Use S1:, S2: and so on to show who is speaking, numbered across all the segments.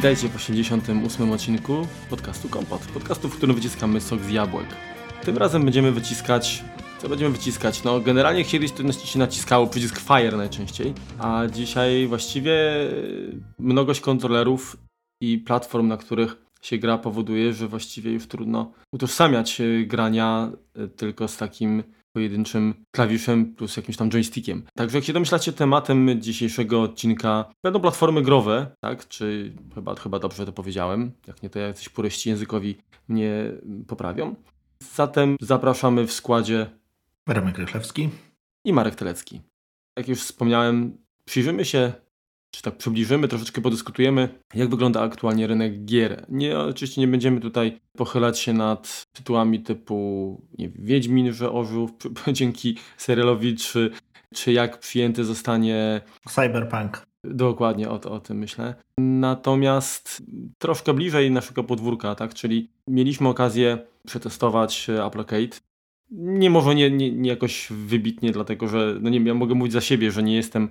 S1: Witajcie w 88 odcinku podcastu Kompot. Podcastu, w którym wyciskamy sok z jabłek. Tym razem będziemy wyciskać... Co będziemy wyciskać? No generalnie kiedyś to się naciskało przycisk Fire najczęściej, a dzisiaj właściwie mnogość kontrolerów i platform, na których się gra powoduje, że właściwie już trudno utożsamiać grania tylko z takim pojedynczym klawiszem plus jakimś tam joystickiem. Także jak się domyślacie, tematem dzisiejszego odcinka będą platformy growe, tak? Czy chyba, chyba dobrze to powiedziałem? Jak nie, to jacyś puryści językowi mnie poprawią. Zatem zapraszamy w składzie
S2: Remek Rychlewski
S1: i Marek Telecki. Jak już wspomniałem, przyjrzymy się czy tak przybliżymy, troszeczkę podyskutujemy, jak wygląda aktualnie rynek gier. Nie, oczywiście nie będziemy tutaj pochylać się nad tytułami typu nie wiem, Wiedźmin, że ożył dzięki serialowi, czy, czy jak przyjęty zostanie
S2: Cyberpunk.
S1: Dokładnie o, o tym myślę. Natomiast troszkę bliżej naszego podwórka, tak? Czyli mieliśmy okazję przetestować Applecade nie może nie, nie, nie jakoś wybitnie, dlatego że no nie, ja mogę mówić za siebie, że nie jestem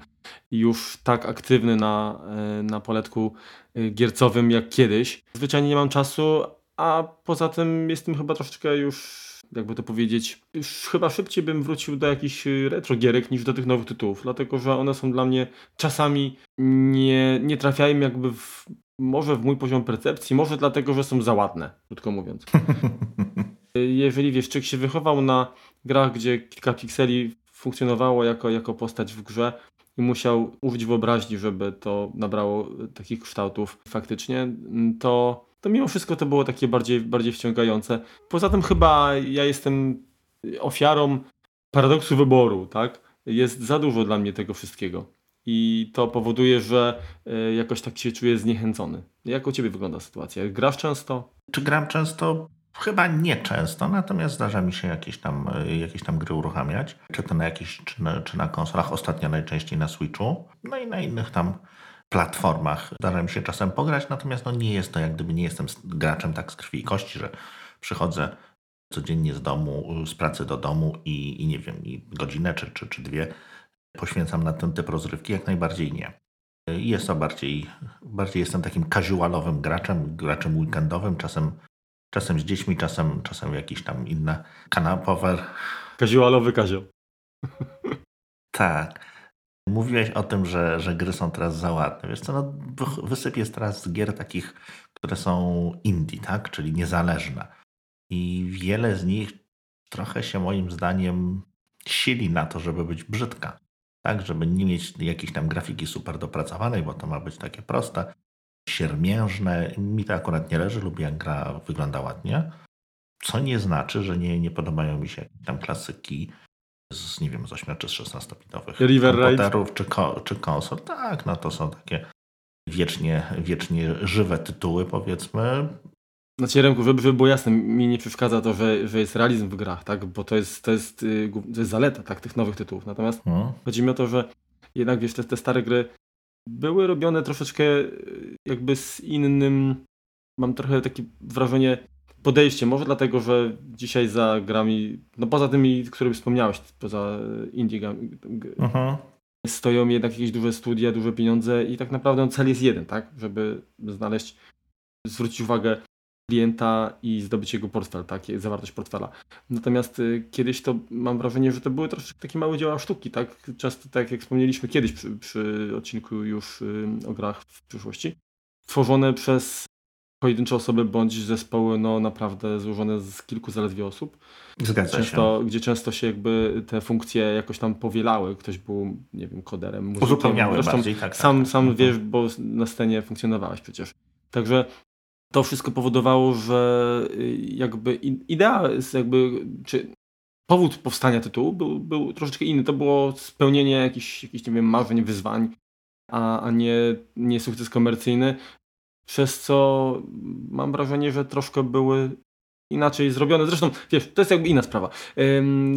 S1: już tak aktywny na, e, na poletku e, giercowym jak kiedyś. Zwyczajnie nie mam czasu, a poza tym jestem chyba troszeczkę już, jakby to powiedzieć, już chyba szybciej bym wrócił do jakichś retro gierek niż do tych nowych tytułów, dlatego że one są dla mnie czasami nie, nie trafiają jakby w, może w mój poziom percepcji, może dlatego, że są za ładne, krótko mówiąc. jeżeli wiesz, człowiek się wychował na grach, gdzie kilka pikseli funkcjonowało jako, jako postać w grze i musiał użyć wyobraźni, żeby to nabrało takich kształtów faktycznie, to, to mimo wszystko to było takie bardziej, bardziej wciągające. Poza tym chyba ja jestem ofiarą paradoksu wyboru, tak? Jest za dużo dla mnie tego wszystkiego. I to powoduje, że e, jakoś tak się czuję zniechęcony. Jak u Ciebie wygląda sytuacja? Grasz często?
S2: Czy gram często? Chyba nie często, natomiast zdarza mi się jakieś tam, jakieś tam gry uruchamiać, czy to na jakichś, czy na, czy na konsolach, ostatnio najczęściej na Switchu, no i na innych tam platformach. Zdarza mi się czasem pograć, natomiast no nie jest to jak gdyby nie jestem graczem tak z krwi i kości, że przychodzę codziennie z domu, z pracy do domu i, i nie wiem, i godzinę czy, czy, czy dwie poświęcam na ten typ rozrywki, jak najbardziej nie. Jest to bardziej, bardziej jestem takim casualowym graczem, graczem weekendowym, czasem Czasem z dziećmi, czasem, czasem jakieś tam inne kanapowe.
S1: Kaziualowy kazio.
S2: tak. Mówiłeś o tym, że, że gry są teraz za ładne. Wiesz co, no, wysyp jest teraz z gier takich, które są indie, tak? Czyli niezależne. I wiele z nich trochę się moim zdaniem sili na to, żeby być brzydka. Tak, żeby nie mieć jakiejś tam grafiki super dopracowanej, bo to ma być takie proste, siermiężne. Mi to akurat nie leży, lubię jak gra wygląda ładnie. Co nie znaczy, że nie, nie podobają mi się tam klasyki z, nie wiem, z 8 czy z 16 bitowych komputerów czy, ko, czy konsol. Tak, no to są takie wiecznie, wiecznie żywe tytuły, powiedzmy.
S1: Znaczy Remku, żeby, żeby było jasne, mi nie przeszkadza to, że, że jest realizm w grach, tak? bo to jest, to jest, y, to jest zaleta tak, tych nowych tytułów. Natomiast hmm. chodzi mi o to, że jednak wiesz, te, te stare gry były robione troszeczkę e, jakby z innym, mam trochę takie wrażenie, podejście. Może dlatego, że dzisiaj za grami, no poza tymi, które wspomniałeś, poza indie grami, mhm. stoją jednak jakieś duże studia, duże pieniądze i tak naprawdę cel jest jeden, tak? Żeby znaleźć, zwrócić uwagę klienta i zdobyć jego portfel, tak, zawartość portfela. Natomiast y, kiedyś to mam wrażenie, że to były troszeczkę takie małe dzieła sztuki, tak, często tak jak wspomnieliśmy kiedyś przy, przy odcinku już y, o grach w przyszłości, tworzone przez pojedyncze osoby bądź zespoły no naprawdę złożone z kilku zaledwie osób.
S2: Zgadza
S1: często, się. Gdzie często się jakby te funkcje jakoś tam powielały. Ktoś był, nie wiem, koderem,
S2: muzykiem. Uzupełniały Zresztą bardziej, tak,
S1: sam,
S2: tak,
S1: sam tak. wiesz, bo na scenie funkcjonowałeś przecież. Także to wszystko powodowało, że y, jakby idea, jakby, czy powód powstania tytułu był, był troszeczkę inny. To było spełnienie jakichś, jakichś nie wiem, marzeń, wyzwań, a, a nie, nie sukces komercyjny. Przez co mam wrażenie, że troszkę były inaczej zrobione. Zresztą, wiesz, to jest jakby inna sprawa.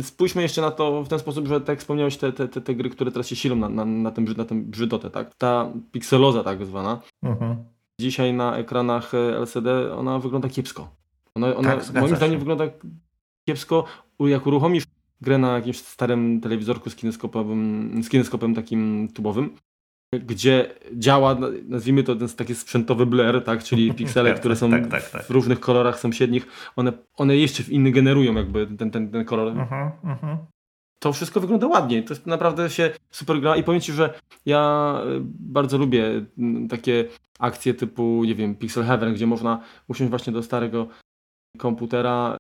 S1: spójrzmy jeszcze na to w ten sposób, że tak wspomniałeś, te, te, te, te gry, które teraz się silą na, na, na, tym, na tym brzydotę, tak? Ta pikseloza tak zwana. Mhm dzisiaj na ekranach e, LCD ona wygląda kiepsko. Ona, ona tak, moim zdaniem wygląda kiepsko. Jak uruchomisz grę na jakimś starym telewizorku z kineskopem, z kineskopem takim tubowym, gdzie działa, nazwijmy to ten taki sprzętowy blur, tak, czyli piksele,
S2: Tak,
S1: które są
S2: tak, tak, tak.
S1: w różnych kolorach sąsiednich, one, one jeszcze w inny generują jakby ten, ten, ten kolor.
S2: Mhm, mhm.
S1: To wszystko wygląda ładnie, to jest naprawdę się super gra i powiem Ci, że ja y, bardzo lubię mm, takie akcje typu, nie wiem, Pixel Heaven, gdzie można usiąść właśnie do starego komputera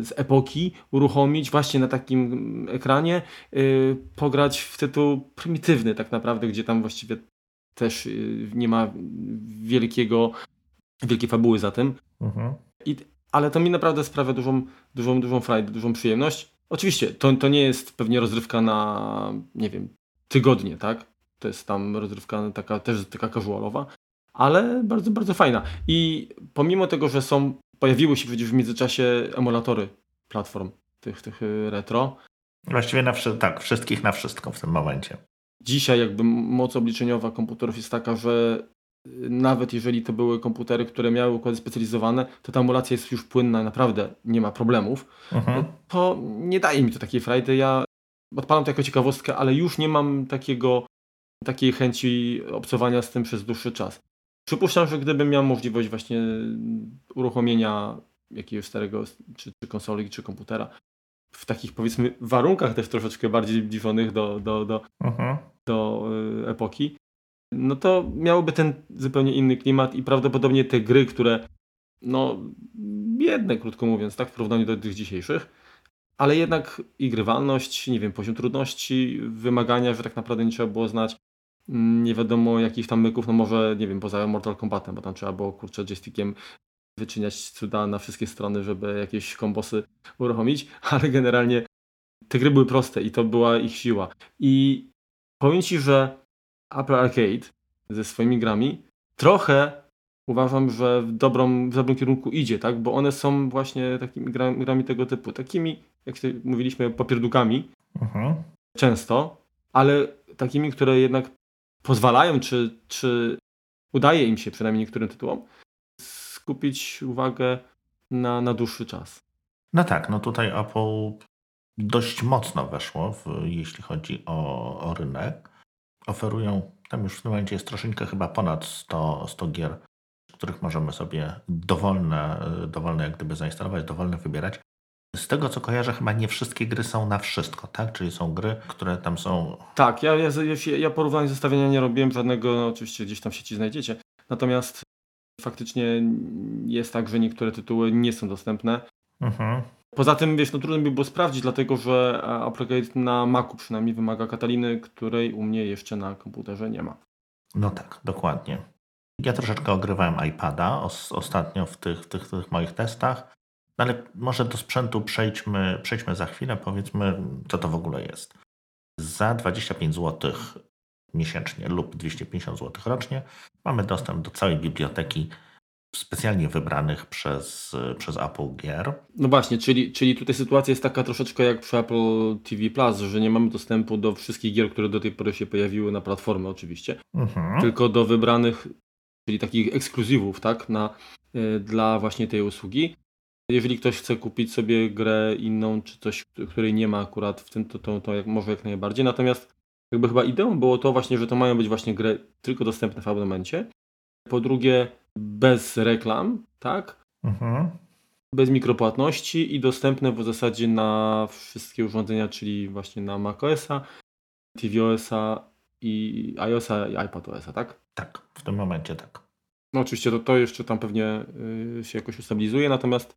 S1: z epoki, uruchomić właśnie na takim mm, ekranie, yy, pograć w tytuł prymitywny tak naprawdę, gdzie tam właściwie też yy, nie ma wielkiego, wielkiej fabuły za tym.
S2: Mhm.
S1: I, ale to mi naprawdę sprawia dużą, dużą, dużą frajdę, dużą przyjemność. Oczywiście, to, to nie jest pewnie rozrywka na, nie wiem, tygodnie, tak? To jest tam rozrywka taka, też taka casualowa, ale bardzo, bardzo fajna. I pomimo tego, że są, pojawiły się przecież w międzyczasie emulatory platform tych, tych y, retro,
S2: Właściwie na tak, wszystkich na wszystko w tym momencie.
S1: dzisiaj jakby moc obliczeniowa komputerów jest taka, że nawet jeżeli to były komputery, które miały układy specjalizowane, to ta emulacja jest już płynna, naprawdę nie ma problemów.
S2: Mhm.
S1: to nie daje mi to takiej frajdy. Ja odpalam to jako ciekawostkę, ale już nie mam takiego, takiej chęci obcowania z tym przez dłuższy czas. Przypuszczam, że gdybym miał możliwość właśnie uruchomienia jakiegoś starego czy, czy konsoli, czy komputera w takich powiedzmy warunkach też troszeczkę bardziej zbliżonych do, do, do,
S2: Mhm.
S1: do y, epoki, no to miałoby ten zupełnie inny klimat i prawdopodobnie te gry, które no biedne, krótko mówiąc, tak, w porównaniu do tych dzisiejszych, ale jednak i grywalność, nie wiem, poziom trudności, wymagania, że tak naprawdę nie trzeba było znać mm, nie wiadomo jakich tam myków, no może, nie wiem, poza Mortal Kombatem, bo tam trzeba było, kurczę, joystickiem wyczyniać cuda na wszystkie strony, żeby jakieś kombosy uruchomić, ale generalnie te gry były proste i to była ich siła. I powiem Ci, że Apple Arcade ze swoimi grami trochę uważam, że w, dobrą, w dobrym kierunku idzie, tak? Bo one są właśnie takimi grami, grami tego typu, takimi, jak mówiliśmy, popierdukami
S2: Mhm.
S1: często, ale takimi, które jednak pozwalają, czy, czy udaje im się, przynajmniej niektórym tytułom, skupić uwagę na, na dłuższy czas.
S2: No tak, no tutaj Apple dość mocno weszło, w, jeśli chodzi o, o rynek. Oferują, tam już w tym momencie jest troszeczkę chyba ponad 100, 100 gier, z których możemy sobie dowolne, dowolne jak gdyby zainstalować, dowolne wybierać. Z tego co kojarzę, chyba nie wszystkie gry są na wszystko, tak? Czyli są gry, które tam są.
S1: Tak, ja, ja, ja, porównania zestawienia nie robiłem żadnego, no, oczywiście gdzieś tam w sieci znajdziecie. Natomiast faktycznie jest tak, że niektóre tytuły nie są dostępne.
S2: Mhm.
S1: Poza tym, wiesz, no trudno by było sprawdzić, dlatego że e, Applegate na Macu przynajmniej wymaga Kataliny, której u mnie jeszcze na komputerze nie ma.
S2: No tak, dokładnie. Ja troszeczkę ogrywałem iPada os, ostatnio w tych, tych, tych moich testach, no ale może do sprzętu przejdźmy, przejdźmy za chwilę, powiedzmy, co to w ogóle jest. Za 25 zł miesięcznie lub 250 zł rocznie mamy dostęp do całej biblioteki specjalnie wybranych przez, przez Apple gier.
S1: No właśnie, czyli, czyli tutaj sytuacja jest taka troszeczkę jak przy Apple TV Plus, że nie mamy dostępu do wszystkich gier, które do tej pory się pojawiły na platformę oczywiście,
S2: Mhm.
S1: tylko do wybranych, czyli takich ekskluzywów, tak, na, y, dla właśnie tej usługi. Jeżeli ktoś chce kupić sobie grę inną, czy coś, której nie ma akurat w tym, to, to, to jak, może jak najbardziej. Natomiast jakby chyba ideą było to właśnie, że to mają być właśnie gry tylko dostępne w abonamencie. Po drugie, bez reklam, tak?
S2: Mhm.
S1: Bez mikropłatności i dostępne w zasadzie na wszystkie urządzenia, czyli właśnie na macOSa, tvOSa i iOSa i iPadOSa, tak?
S2: Tak, w tym momencie tak.
S1: No oczywiście to, to jeszcze tam pewnie y, się jakoś ustabilizuje, natomiast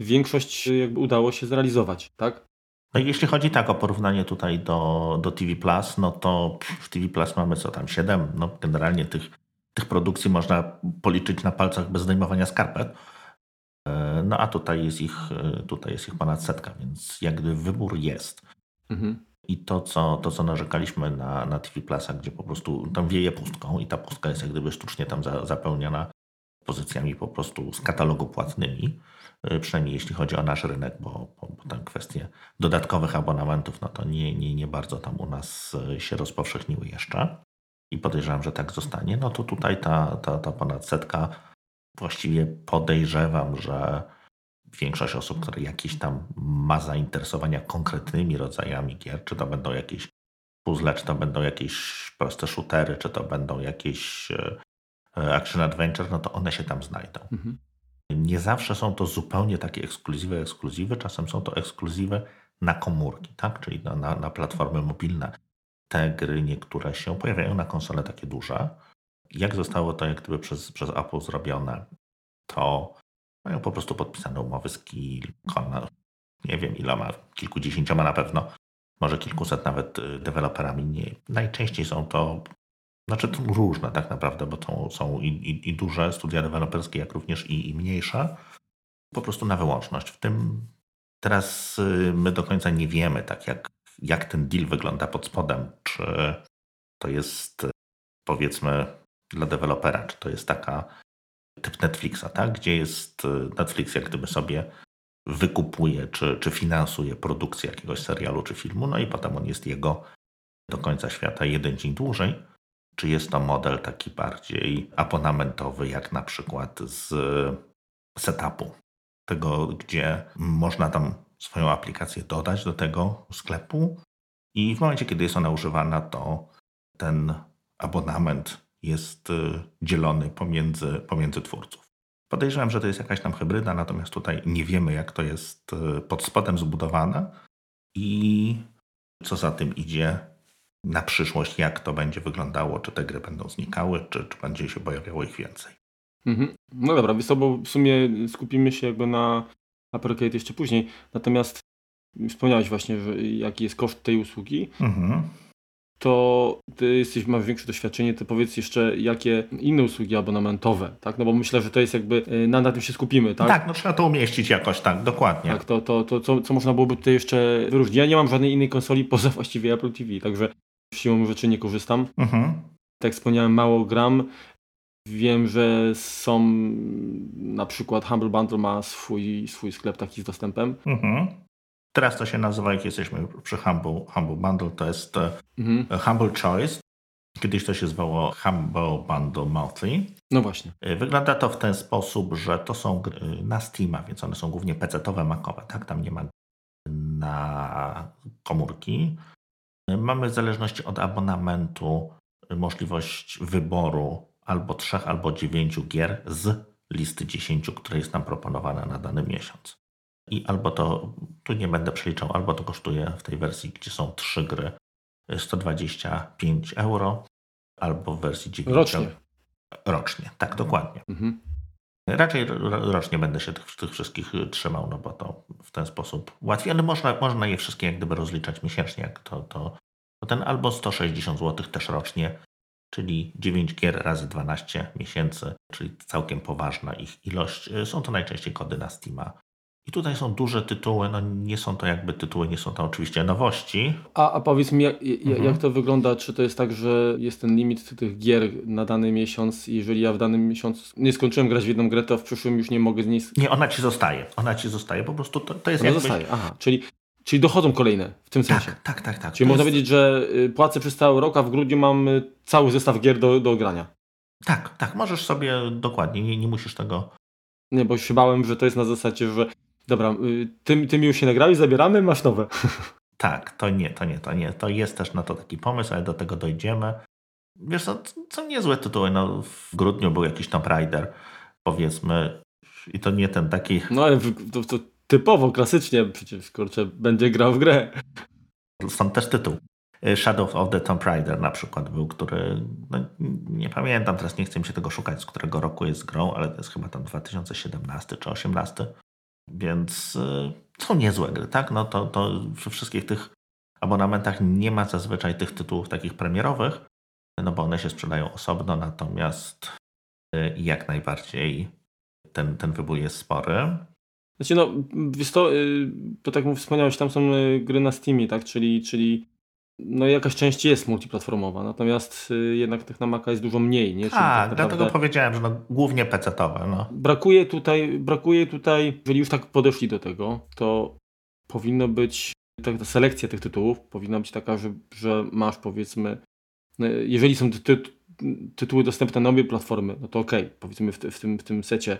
S1: większość y, jakby udało się zrealizować, tak?
S2: No i jeśli chodzi tak o porównanie tutaj do, do TV Plus, no to w TV Plus mamy co tam, 7, no generalnie tych, tych produkcji można policzyć na palcach bez zdejmowania skarpet. E, No a tutaj jest ich, e, tutaj jest ich ponad setka, więc jak gdyby wybór jest.
S1: Mhm.
S2: I to, co, to, co narzekaliśmy na, na TV Plusa, gdzie po prostu tam wieje pustką i ta pustka jest jak gdyby sztucznie tam za, zapełniona pozycjami po prostu z katalogu płatnymi, y, przynajmniej jeśli chodzi o nasz rynek, bo, bo, bo tam kwestie dodatkowych abonamentów, no to nie, nie, nie bardzo tam u nas się rozpowszechniły jeszcze. I podejrzewam, że tak zostanie. No to tutaj ta, ta, ta ponad setka, właściwie podejrzewam, że większość osób, które jakieś tam ma zainteresowania konkretnymi rodzajami gier, czy to będą jakieś puzzle, czy to będą jakieś proste shootery, czy to będą jakieś e, e, action adventure, no to one się tam znajdą. Mhm. Nie zawsze są to zupełnie takie ekskluzywy, ekskluzywy, czasem są to ekskluzywy na komórki, tak? czyli na, na, na platformy mobilne. Te gry niektóre się pojawiają na konsole takie duże. Jak zostało to jak gdyby przez, przez Apple zrobione, to mają po prostu podpisane umowy z kilkoma, nie wiem iloma, kilkudziesięcioma na pewno, może kilkuset nawet y, deweloperami. Nie. Najczęściej są to, znaczy to różne tak naprawdę, bo to są i, i, i duże studia deweloperskie, jak również i, i mniejsze, po prostu na wyłączność. W tym teraz y, my do końca nie wiemy, tak jak, jak ten deal wygląda pod spodem, czy to jest powiedzmy dla dewelopera, czy to jest taka typ Netflixa, tak? gdzie jest Netflix jak gdyby sobie wykupuje czy, czy finansuje produkcję jakiegoś serialu czy filmu, no i potem on jest jego do końca świata jeden dzień dłużej. Czy jest to model taki bardziej abonamentowy, jak na przykład z setupu, tego, gdzie można tam swoją aplikację dodać do tego sklepu i w momencie, kiedy jest ona używana, to ten abonament jest y, dzielony pomiędzy, pomiędzy twórców. Podejrzewam, że to jest jakaś tam hybryda, natomiast tutaj nie wiemy, jak to jest y, pod spodem zbudowane i co za tym idzie na przyszłość, jak to będzie wyglądało, czy te gry będą znikały, czy, czy będzie się pojawiało ich więcej.
S1: Mhm. No dobra, więc w sumie skupimy się jakby na Apple jeszcze później. Natomiast wspomniałeś właśnie, jaki jest koszt tej usługi. Mhm to ty jesteś, masz większe doświadczenie, to powiedz jeszcze, jakie inne usługi abonamentowe, tak? No bo myślę, że to jest jakby, y, na, na tym się skupimy, tak?
S2: Tak, no trzeba to umieścić jakoś, tak, dokładnie.
S1: Tak, to, to, to co, co można byłoby tutaj jeszcze wyróżnić? Ja nie mam żadnej innej konsoli poza właściwie Apple TV, także siłą rzeczy nie korzystam. Mhm. Tak jak wspomniałem, mało gram. Wiem, że są na przykład Humble Bundle ma swój, swój sklep taki z dostępem. Mhm.
S2: Teraz to się nazywa, jak jesteśmy przy Humble, Humble Bundle, to jest e, mhm. Humble Choice. Kiedyś to się zwało Humble Bundle Monthly.
S1: No właśnie.
S2: E, wygląda to w ten sposób, że to są gry na Steama, więc one są głównie PC-owe, Macowe, tak? Tam nie ma na komórki. E, mamy w zależności od abonamentu możliwość wyboru albo trzech, albo dziewięciu gier z listy dziesięciu, które jest nam proponowana na dany miesiąc. I albo to, tu nie będę przeliczał, albo to kosztuje w tej wersji, gdzie są trzy gry, 125 euro, albo w wersji 9
S1: Rocznie.
S2: Rocznie, tak, dokładnie. Mhm. Raczej rocznie będę się tych, tych, wszystkich trzymał, no bo to w ten sposób łatwiej, ale można, można je wszystkie jak gdyby rozliczać miesięcznie, jak to, to, to ten albo 160 zł też rocznie, czyli 9 gier razy 12 miesięcy, czyli całkiem poważna ich ilość. Są to najczęściej kody na Steama i tutaj są duże tytuły, no nie są to jakby tytuły, nie są to oczywiście nowości.
S1: A, a powiedz mi, jak, mhm. jak to wygląda? Czy to jest tak, że jest ten limit tych gier na dany miesiąc i jeżeli ja w danym miesiącu nie skończyłem grać w jedną grę, to w przyszłym już nie mogę z niej...
S2: Nie, ona ci zostaje. Ona ci zostaje, po prostu to, to jest
S1: ona jakby... zostaje, aha. Czyli, czyli dochodzą kolejne w tym
S2: tak,
S1: sensie.
S2: Tak, tak, tak.
S1: Czyli można jest... powiedzieć, że y, płacę przez cały rok, a w grudniu mam y, cały zestaw gier do, do grania.
S2: Tak, tak. Możesz sobie dokładnie, nie, nie musisz tego...
S1: Nie, bo się bałem, że to jest na zasadzie, że Dobra, y, tym, tym już się nagrali, zabieramy, masz nowe.
S2: Tak, to nie, to nie, to nie. To jest też na to taki pomysł, ale do tego dojdziemy. Wiesz, co, co niezłe tytuły. No, w grudniu był jakiś Tomb Raider, powiedzmy, i to nie ten taki...
S1: No ale to, to typowo, klasycznie przecież, kurczę, będzie grał w grę.
S2: Stąd też tytuł. Y, Shadow of the Tomb Raider na przykład był, który, no, nie pamiętam, teraz nie chcę mi się tego szukać, z którego roku jest grą, ale to jest chyba tam 2017 czy 2018. Więc y, są niezłe gry, tak? No to, to we wszystkich tych abonamentach nie ma zazwyczaj tych tytułów takich premierowych, no bo one się sprzedają osobno, natomiast y, jak najbardziej ten, ten wybór jest spory.
S1: Znaczy no, wiesz to, y, to tak jak wspomniałeś, tam są gry na Steamie, tak? Czyli, czyli no jakaś część jest multiplatformowa, natomiast y, jednak tych na Maca jest dużo mniej. Nie?
S2: tak, tak dlatego powiedziałem, że no, głównie PC-towe. No.
S1: Brakuje, tutaj, brakuje tutaj, jeżeli już tak podeszli do tego, to powinno być, ta, ta selekcja tych tytułów powinna być taka, że, że masz powiedzmy, jeżeli są ty, tytuły dostępne na obie platformy, no to ok, powiedzmy w, w, tym, w tym secie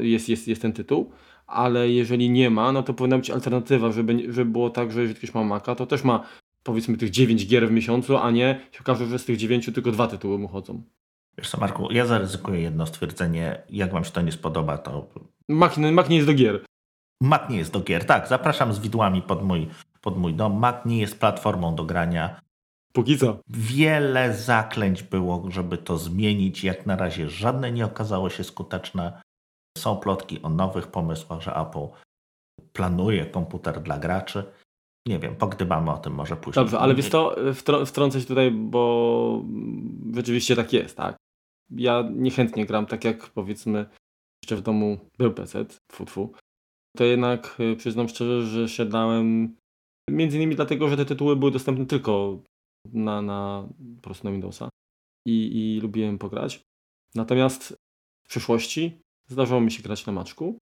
S1: jest, jest, jest ten tytuł, ale jeżeli nie ma, no to powinna być alternatywa, żeby, żeby było tak, że jeżeli ktoś ma Maca, to też ma powiedzmy tych 9 gier w miesiącu, a nie się okaże, że z tych 9 tylko dwa tytuły mu chodzą.
S2: Wiesz co, Marku, ja zaryzykuję jedno stwierdzenie. Jak wam się to nie spodoba, to...
S1: Mac, Mac nie jest do gier.
S2: Mac nie jest do gier, tak. Zapraszam z widłami pod mój, pod mój dom. Mac nie jest platformą do grania.
S1: Póki co.
S2: Wiele zaklęć było, żeby to zmienić. Jak na razie żadne nie okazało się skuteczne. Są plotki o nowych pomysłach, że Apple planuje komputer dla graczy. Nie wiem, pogdybamy o tym może później.
S1: Dobrze, ale wiesz to, wtrącę się tutaj, bo rzeczywiście tak jest, tak. Ja niechętnie gram, tak jak powiedzmy jeszcze w domu był PC, tfu, tfu. To jednak y, przyznam szczerze, że siadałem między innymi dlatego, że te tytuły były dostępne tylko na, na po prostu na Windowsa i, i lubiłem pograć. Natomiast w przyszłości zdarzało mi się grać na maczku,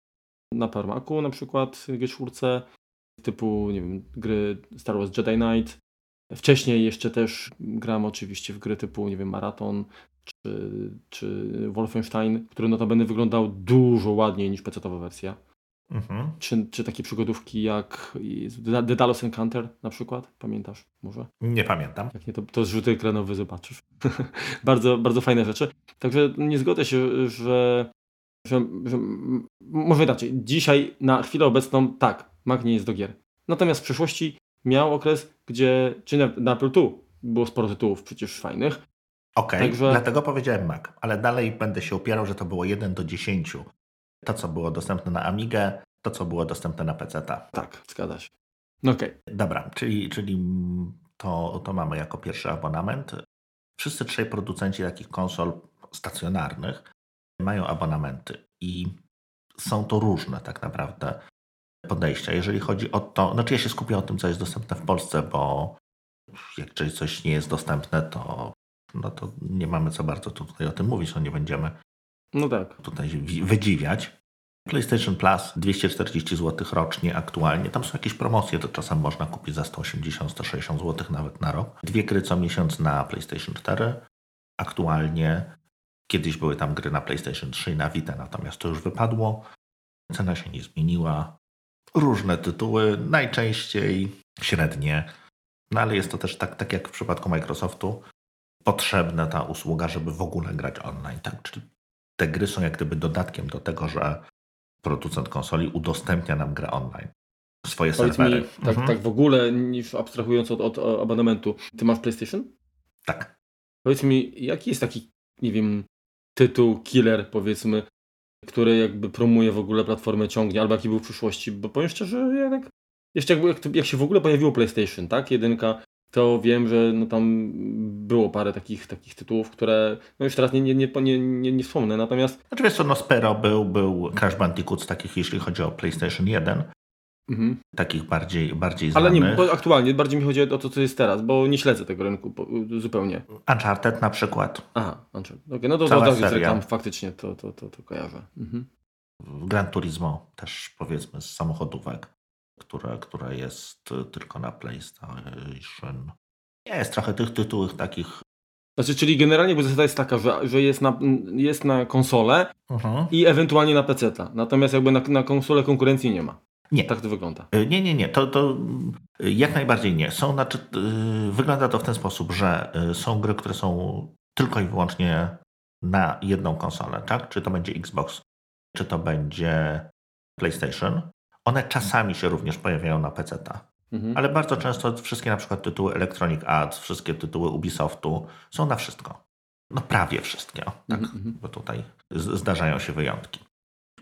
S1: na Parmaku na przykład G4, typu nie wiem, gry Star Wars Jedi Knight. Wcześniej jeszcze też gram oczywiście w gry typu, nie wiem, Marathon czy, czy Wolfenstein, który notabene wyglądał dużo ładniej niż PC-towa wersja. Mhm. Czy, czy takie przygodówki jak The Dallas Encounter na przykład? Pamiętasz może?
S2: Nie pamiętam.
S1: Jak nie, to, to zrzuty ekranowy zobaczysz. bardzo, bardzo fajne rzeczy. Także nie zgodzę się, że, że, że może inaczej. Dzisiaj na chwilę obecną tak, Mac nie jest do gier. Natomiast w przyszłości miał okres, gdzie czy na, na Apple II było sporo tytułów przecież fajnych.
S2: Okej, okay, Także... dlatego powiedziałem Mac, ale dalej będę się upierał, że to było 1 do 10 to, co było dostępne na Amigę, to, co było dostępne na PC. -ta.
S1: Tak, zgadza się. Okej. Okay.
S2: Dobra, czyli, czyli to, to mamy jako pierwszy abonament. Wszyscy trzej producenci takich konsol stacjonarnych mają abonamenty i są to różne tak naprawdę podejścia. Jeżeli chodzi o to, znaczy ja się skupię o tym, co jest dostępne w Polsce, bo jak coś nie jest dostępne, to, no to nie mamy co bardzo tutaj o tym mówić, no nie będziemy
S1: no tak.
S2: Tutaj wydziwiać. PlayStation Plus 240 zł rocznie aktualnie. Tam są jakieś promocje, to czasem można kupić za 180-160 zł nawet na rok. Dwie gry co miesiąc na PlayStation 4. Aktualnie kiedyś były tam gry na PlayStation 3 i na Vita, natomiast to już wypadło. Cena się nie zmieniła. Różne tytuły, najczęściej średnie. No ale jest to też tak, tak jak w przypadku Microsoftu, potrzebna ta usługa, żeby w ogóle grać online. Tak? Czyli te gry są jak gdyby dodatkiem do tego, że producent konsoli udostępnia nam grę online. Swoje Powiedz serwery. Mi,
S1: tak, mhm. tak w ogóle, niż abstrahując od, od abonamentu, ty masz PlayStation?
S2: Tak.
S1: Powiedz mi, jaki jest taki, nie wiem, tytuł, killer powiedzmy, który jakby promuje w ogóle platformę, ciągnie, albo jaki był w przyszłości, bo powiem szczerze, jednak jeszcze jak, jak, jak się w ogóle pojawiło PlayStation, tak, jedynka, to wiem, że no tam było parę takich, takich tytułów, które no już teraz nie, nie, nie, nie, nie wspomnę, natomiast...
S2: Znaczy wiesz co, no Spero był, był Crash Bandicoot z takich, jeśli chodzi o PlayStation 1, mhm. takich bardziej, bardziej znanych.
S1: Ale nie, bo aktualnie bardziej mi chodzi o to, co jest teraz, bo nie śledzę tego rynku zupełnie.
S2: Uncharted na przykład.
S1: Aha, Uncharted. Okay, no to, Cała to, to tam faktycznie to, to, to, to kojarzę. Mhm.
S2: Gran Turismo też powiedzmy z samochodówek która, która jest tylko na PlayStation. Jest trochę tych tytułów takich.
S1: Znaczy, czyli generalnie zasada jest taka, że, że jest, na, jest na konsolę uh-huh. i ewentualnie na PC. Natomiast jakby na, na konsolę konkurencji nie ma. Nie. Tak to wygląda.
S2: Y, nie, nie, nie. To, to y, jak najbardziej nie. Są, znaczy, yy, wygląda to w ten sposób, że są gry, które są tylko i wyłącznie na jedną konsolę, tak? Czy to będzie Xbox, czy to będzie PlayStation. One czasami się również pojawiają na PC. Mhm. Ale bardzo często wszystkie na przykład tytuły Electronic Arts, wszystkie tytuły Ubisoftu są na wszystko. No prawie wszystkie, tak? Mhm. bo tutaj zdarzają się wyjątki.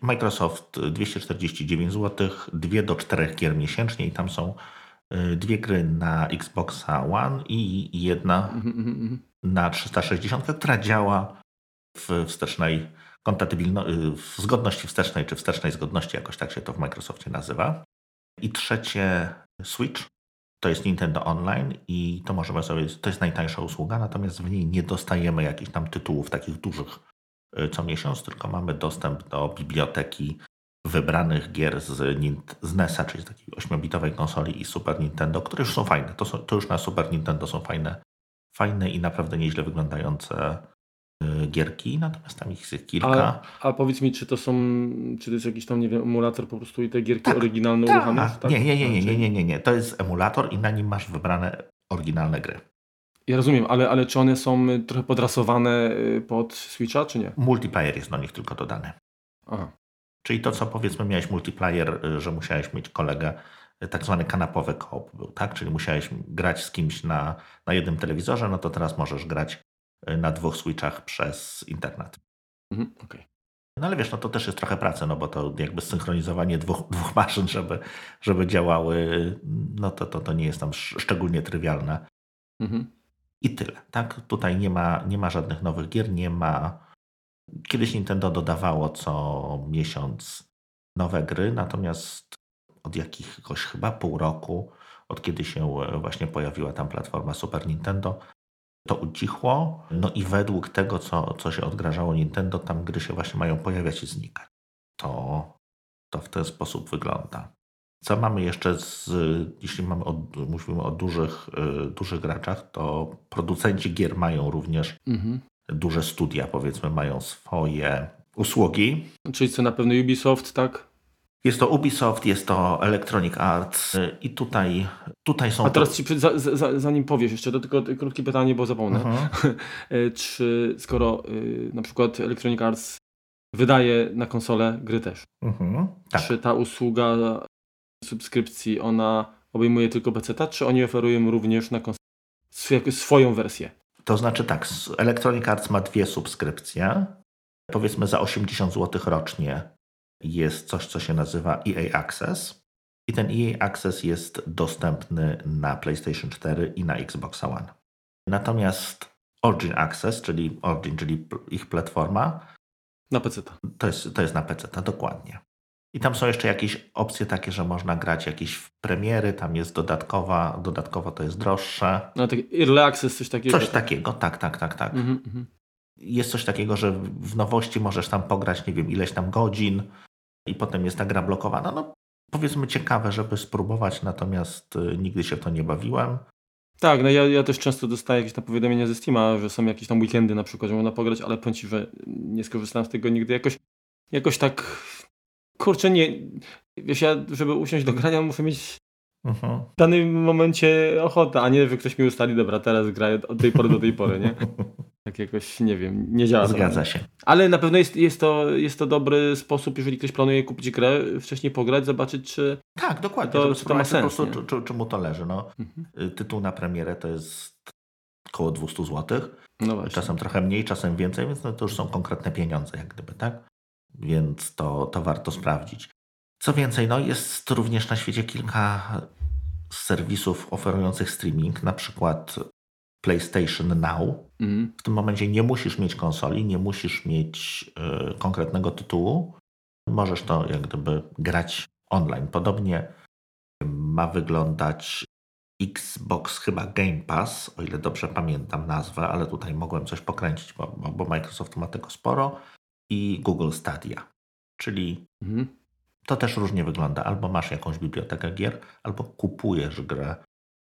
S2: Microsoft 249 zł, 2 do 4 gier miesięcznie i tam są y, dwie gry na Xboxa One i jedna mhm, mhm, mhm. na 360, która działa w wstecznej kompatybilności, w zgodności wstecznej, czy wstecznej zgodności, jakoś tak się to w Microsoftie nazywa. I trzecie Switch, to jest Nintendo Online i to możemy sobie, to jest najtańsza usługa, natomiast w niej nie dostajemy jakichś tam tytułów takich dużych y, co miesiąc, tylko mamy dostęp do biblioteki wybranych gier z, z NES-a, czyli z takiej 8-bitowej konsoli i Super Nintendo, które już są fajne. To, są, to już na Super Nintendo są fajne, fajne i naprawdę nieźle wyglądające Y, gierki, natomiast tam ich jest kilka.
S1: A, a, powiedz mi, czy to są, czy to jest jakiś tam, nie wiem, emulator po prostu i te gierki tak, oryginalne
S2: tak. Tak? Nie, nie, nie, nie, nie, nie, nie, nie. To jest emulator i na nim masz wybrane oryginalne gry.
S1: Ja rozumiem, ale, ale czy one są trochę podrasowane y, pod Switcha, czy nie?
S2: Multiplayer jest do nich tylko dodany.
S1: Aha.
S2: Czyli to, co powiedzmy miałeś multiplayer, y, że musiałeś mieć kolegę, y, tak zwany kanapowy koop był, tak? Czyli musiałeś grać z kimś na, na jednym telewizorze, no to teraz możesz grać na dwóch switchach przez internet.
S1: Mhm, okay.
S2: No ale wiesz, no to też jest trochę pracy, no bo to jakby synchronizowanie dwóch, dwóch maszyn, żeby, żeby działały, no to, to, to nie jest tam szczególnie trywialne.
S1: Mhm.
S2: I tyle, tak? Tutaj nie ma, nie ma żadnych nowych gier, nie ma... Kiedyś Nintendo dodawało co miesiąc nowe gry, natomiast od jakiegoś chyba pół roku, od kiedy się właśnie pojawiła tam platforma Super Nintendo, to ucichło. No i według tego, co, co się odgrażało Nintendo, tam gry się właśnie mają pojawiać i znikać. To, to w ten sposób wygląda. Co mamy jeszcze z, jeśli mamy o, mówimy o dużych, y, dużych graczach, to producenci gier mają również
S1: mhm.
S2: duże studia, powiedzmy, mają swoje usługi.
S1: Czyli co na pewno Ubisoft, tak?
S2: Jest to Ubisoft, jest to Electronic Arts i tutaj, tutaj są...
S1: A teraz ci, za, za, zanim powiesz jeszcze, to tylko krótkie pytanie, bo zapomnę. Mhm. Czy skoro na przykład Electronic Arts wydaje na konsolę gry też,
S2: mhm. tak.
S1: czy ta usługa subskrypcji, ona obejmuje tylko PC, czy oni oferują również na konsolę swoją wersję?
S2: To znaczy tak, Electronic Arts ma dwie subskrypcje. Powiedzmy za 80 zł rocznie jest coś, co się nazywa EA Access. I ten EA Access jest dostępny na PlayStation 4 i na Xbox One. Natomiast Origin Access, czyli Origin, czyli ich platforma.
S1: Na PC.
S2: To jest, to jest na PC, dokładnie. I tam są jeszcze jakieś opcje takie, że można grać jakieś premiery, tam jest dodatkowa, dodatkowo to jest droższe.
S1: No tak, Early Access, coś takiego.
S2: Coś takiego, tak, tak, tak, tak.
S1: Mhm, mhm.
S2: jest coś takiego, że w nowości możesz tam pograć, nie wiem, ileś tam godzin i potem jest ta gra blokowana. No powiedzmy ciekawe, żeby spróbować, natomiast y, nigdy się w to nie bawiłem.
S1: Tak, no ja, ja też często dostaję jakieś tam powiadomienia ze Steama, że są jakieś tam weekendy na przykład, że można pograć, ale powiem Ci, że nie skorzystałem z tego nigdy. Jakoś, jakoś tak kurczę, nie, wiesz, ja, żeby usiąść do grania, muszę mieć
S2: mhm.
S1: w danym momencie ochotę, a nie, że ktoś mi ustali, dobra, teraz graję od tej pory do tej pory, nie? Tak jakoś, nie wiem, nie działa.
S2: Zgadza się.
S1: Ale na pewno jest, jest, to, jest to dobry sposób, jeżeli ktoś planuje kupić grę, wcześniej pograć, zobaczyć, czy.
S2: Tak, dokładnie, to, żeby to ma sens. Po prostu, czy, czy, mu to leży. No. Mhm. Tytuł na premierę to jest około 200 zł.
S1: No
S2: czasem trochę mniej, czasem więcej, więc no to już są konkretne pieniądze, jak gdyby, tak? Więc to, to warto sprawdzić. Co więcej, no jest również na świecie kilka serwisów oferujących streaming, na przykład PlayStation Now.
S1: Mm.
S2: W tym momencie nie musisz mieć konsoli, nie musisz mieć y, konkretnego tytułu. Możesz to jak gdyby grać online. Podobnie ma wyglądać Xbox chyba Game Pass, o ile dobrze pamiętam nazwę, ale tutaj mogłem coś pokręcić, bo, bo Microsoft ma tego sporo i Google Stadia. Czyli
S1: mhm.
S2: to też różnie wygląda. Albo masz jakąś bibliotekę gier, albo kupujesz grę,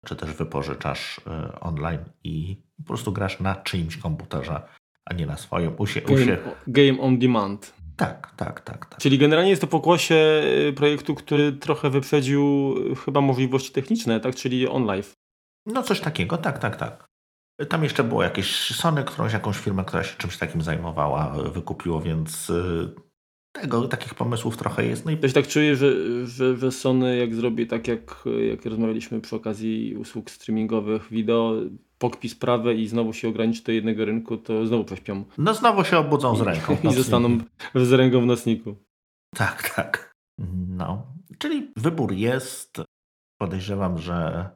S2: czy też wypożyczasz y, online i po prostu grasz na czyimś komputerze, a nie na swoim. Usie,
S1: game, game on demand.
S2: Tak, tak, tak, tak.
S1: Czyli generalnie jest to pokłosie y, projektu, który trochę wyprzedził y, chyba możliwości techniczne, tak? Czyli on live.
S2: No coś takiego, tak, tak, tak. Tam jeszcze było jakieś Sony, którąś jakąś firmę, która się czymś takim zajmowała, wykupiło, więc y, tego, takich pomysłów trochę jest. No
S1: i... Też tak czuję, że, że, że Sony jak zrobi tak jak, jak rozmawialiśmy przy okazji usług streamingowych wideo, pokpi sprawę i znowu się ograniczy do jednego rynku, to znowu prześpią.
S2: No znowu się obudzą z ręką.
S1: I zostaną z ręką w nocniku.
S2: Tak, tak. No. Czyli wybór jest. Podejrzewam, że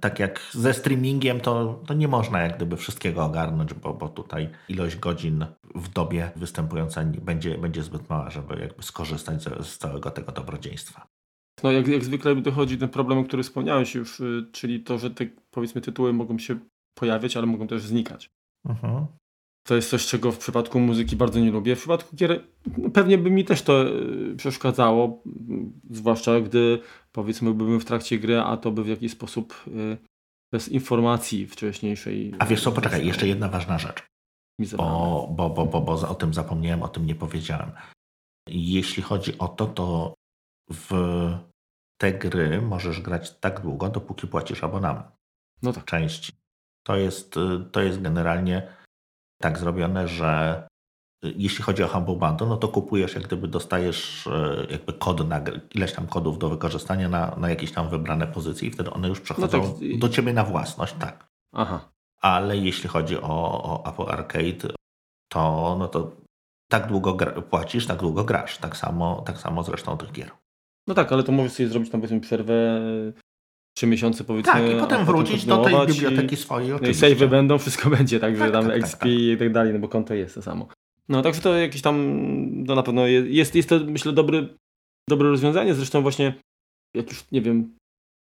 S2: tak jak ze streamingiem, to, to nie można jak gdyby wszystkiego ogarnąć, bo, bo tutaj ilość godzin w dobie występująca będzie, będzie zbyt mała, żeby jakby skorzystać z, z całego tego dobrodziejstwa.
S1: No jak, jak zwykle dochodzi ten problem, o którym wspomniałeś już, czyli to, że te powiedzmy tytuły mogą się pojawiać, ale mogą też znikać.
S2: Mhm.
S1: To jest coś, czego w przypadku muzyki bardzo nie lubię. W przypadku gier no, pewnie by mi też to y, przeszkadzało, zwłaszcza gdy powiedzmy byłbym w trakcie gry, a to by w jakiś sposób y, bez informacji wcześniejszej.
S2: A wiesz co, poczekaj, jeszcze jedna ważna rzecz. Bo, bo, bo, bo, bo o tym zapomniałem, o tym nie powiedziałem. Jeśli chodzi o to, to w te gry możesz grać tak długo, dopóki płacisz abonament. no tak. części. To jest, to jest generalnie tak zrobione, że jeśli chodzi o Humble Bundle, no to kupujesz, jak gdyby dostajesz e, jakby kod na ileś tam kodów do wykorzystania na, na jakieś tam wybrane pozycje i wtedy one już przechodzą no tak. do ciebie na własność, tak. Aha. Ale jeśli chodzi o, o Apple Arcade, to, no to tak długo gra, płacisz, tak długo grasz. Tak samo, tak samo zresztą tych gier.
S1: No tak, ale to możesz sobie zrobić tam powiedzmy przerwę trzy miesiące powiedzmy.
S2: Tak, i potem wrócić do tej biblioteki swojej.
S1: No i save będą, wszystko będzie, tak, tak że tam tak, XP tak, tak. i tak dalej, no bo konto jest to samo. No także to jakiś tam, no na pewno jest, jest to myślę dobry, dobre rozwiązanie, zresztą właśnie jak już nie wiem,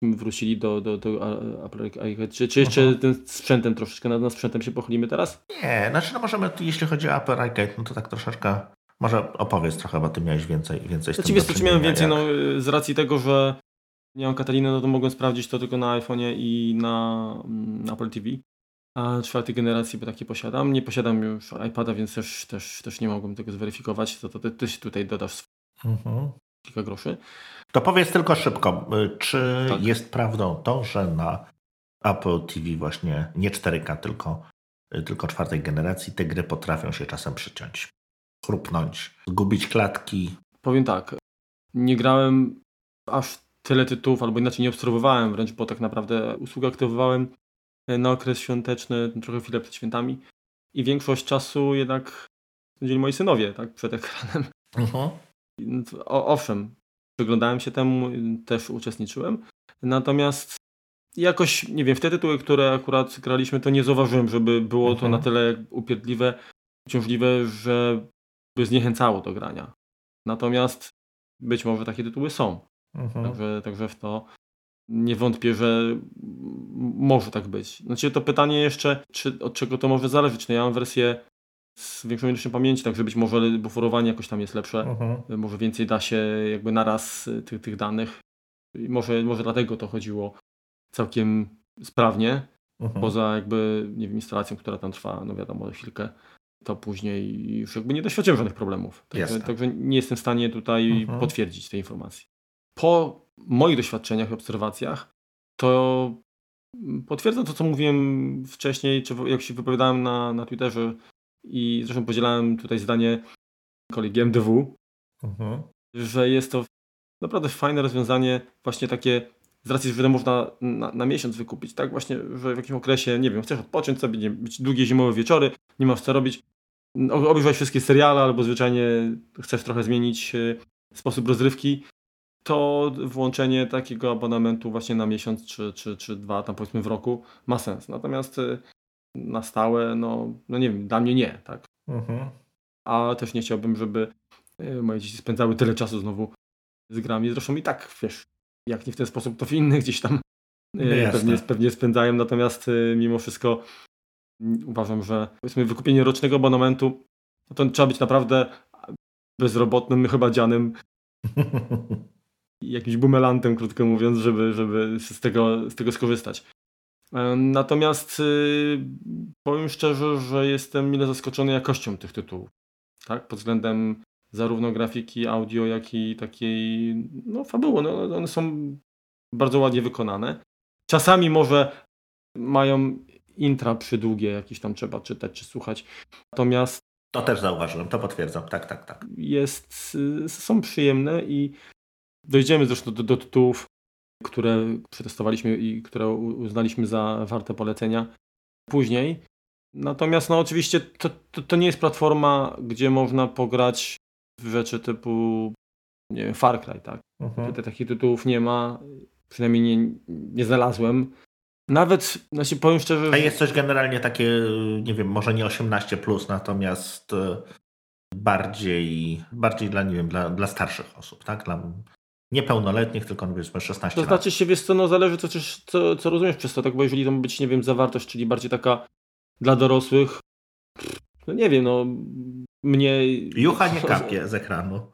S1: wrócili do, do, do Apple czy, czy jeszcze Aha. ten sprzętem troszeczkę, nad, nad sprzętem się pochylimy teraz?
S2: Nie, znaczy no możemy, jeśli chodzi o Apple Arcade, no to tak troszeczkę, może opowiedz trochę, bo ty miałeś więcej, więcej
S1: znaczy, z tym miałem więcej, jak... no z racji tego, że nie mam Kataliny, no to mogłem sprawdzić to tylko na iPhone'ie i na mm, Apple TV. A czwartej generacji, bo takie posiadam. Nie posiadam już iPada, więc też, też, też nie mogłem tego zweryfikować. To, to ty, ty tutaj dodasz mhm. kilka groszy.
S2: To powiedz tylko szybko, y, czy tak. jest prawdą to, że na Apple TV właśnie nie 4K, tylko, y, tylko czwartej generacji te gry potrafią się czasem przyciąć, chrupnąć, zgubić klatki?
S1: Powiem tak, nie grałem aż tyle tytułów, albo inaczej nie obserwowałem wręcz, bo tak naprawdę usługę aktywowałem na okres świąteczny, trochę chwilę przed świętami i większość czasu jednak spędzili moi synowie, tak, przed ekranem. Uh-huh. O, owszem, przyglądałem się temu, też uczestniczyłem, natomiast jakoś, nie wiem, w te tytuły, które akurat graliśmy, to nie zauważyłem, żeby było uh-huh. to na mhm. tyle upierdliwe, uciążliwe, żeby zniechęcało do grania. Natomiast być może takie tytuły są. Mhm. Także, także w to nie wątpię, że może tak być. Znaczy to pytanie jeszcze, czy, od czego to może zależeć. No ja mam wersję z większą ilością pamięci, także być może buforowanie jakoś tam jest lepsze. Mhm. Może więcej da się jakby naraz tych, tych danych. I może, może dlatego to chodziło całkiem sprawnie. Mhm. Poza jakby, nie wiem, instalacją, która tam trwa, no wiadomo, chwilkę, to później już jakby nie doświadczyłem żadnych problemów. Także, nie jestem w stanie tutaj mhm. potwierdzić tej informacji po moich doświadczeniach i obserwacjach, to potwierdzam to, co mówiłem wcześniej, czy jak się wypowiadałem na, na Twitterze i zresztą podzielałem tutaj zdanie kolegi MDW, mhm. że jest to naprawdę fajne rozwiązanie, właśnie takie z racji, że można na, na, miesiąc wykupić, tak? Właśnie, że w jakimś okresie, nie wiem, chcesz odpocząć sobie, nie, być długie zimowe wieczory, nie masz co robić, obejrzeć wszystkie seriale albo zwyczajnie chcesz trochę zmienić e, sposób rozrywki, to włączenie takiego abonamentu właśnie na miesiąc czy, czy, czy dwa, tam powiedzmy w roku ma sens. Natomiast y, na stałe, no, no nie wiem, dla mnie nie, tak. Mhm. A też nie chciałbym, żeby y, moje dzieci spędzały tyle czasu znowu z grami. Zresztą i tak, wiesz, jak nie w ten sposób, to w innych gdzieś tam y, no pewnie, pewnie spędzają. Natomiast mimo wszystko uważam, że powiedzmy wykupienie rocznego abonamentu, no to trzeba być naprawdę bezrobotnym, chyba dzianym jakimś bumelantem, krótko mówiąc, żeby, żeby z, tego, z tego skorzystać. E, natomiast y, powiem szczerze, że jestem mile zaskoczony jakością tych tytułów. Tak? Pod względem zarówno grafiki, audio, jak i takiej no, fabuły. No, one są bardzo ładnie wykonane. Czasami może mają intra przydługie, jakieś tam trzeba czytać czy słuchać. Natomiast
S2: to też zauważyłem, to potwierdzam. Tak, tak, tak.
S1: Jest, y, są przyjemne i Dojdziemy zresztą do, do tytułów, które przetestowaliśmy i które uznaliśmy za warte polecenia później. Natomiast no oczywiście to, to, to nie jest platforma, gdzie można pograć w rzeczy typu nie wiem, Far Cry, tak? Mhm. Tutaj takich tytułów nie ma, przynajmniej nie, nie znalazłem. Nawet, znaczy powiem szczerze...
S2: A jest coś generalnie takie, nie wiem, może nie 18+, plus, natomiast e, bardziej, bardziej dla, nie wiem, dla, dla starszych osób, tak? Dla niepełnoletnich, tylko powiedzmy 16
S1: lat. To znaczy się, wiesz co, no zależy co, co, co rozumiesz przez to, tak, bo jeżeli to ma być, nie wiem, zawartość, czyli bardziej taka dla dorosłych, no nie wiem, no mnie...
S2: Jucha nie kapie z ekranu.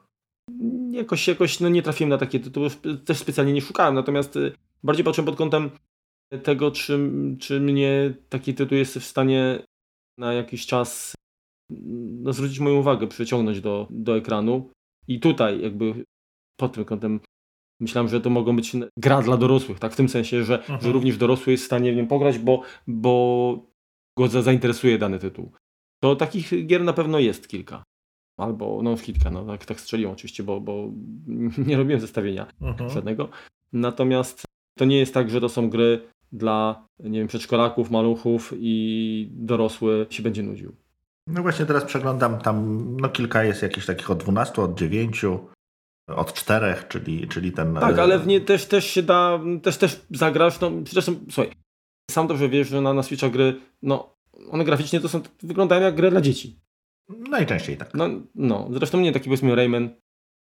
S1: Jakoś, jakoś no nie trafiłem na takie tytuły, też specjalnie nie szukałem, natomiast y, bardziej patrzę pod kątem tego, czy, czy mnie taki tytuł jest w stanie na jakiś czas no, zwrócić moją uwagę, przyciągnąć do, do ekranu. I tutaj jakby pod tym kątem Myślałem, że to mogą być gra dla dorosłych, tak? W tym sensie, że, mhm. że również dorosły jest w stanie w nim pograć, bo, bo go zainteresuje dany tytuł. To takich gier na pewno jest kilka. Albo no kilka, no tak, tak strzeliłem oczywiście, bo, bo nie robiłem zestawienia mhm. żadnego. Natomiast to nie jest tak, że to są gry dla nie wiem, przedszkolaków, maluchów i dorosły się będzie nudził.
S2: No właśnie teraz przeglądam tam, no kilka jest jakichś takich od 12, od 9, od 4, czyli, czyli ten...
S1: Tak, ale w nie też, też się da, też też zagrasz, no zresztą, słuchaj, sam dobrze wiesz, że na, na Switcha gry, no one graficznie to są, wyglądają jak gry dla dzieci.
S2: Najczęściej tak.
S1: No, no zresztą nie taki powiedzmy Rayman,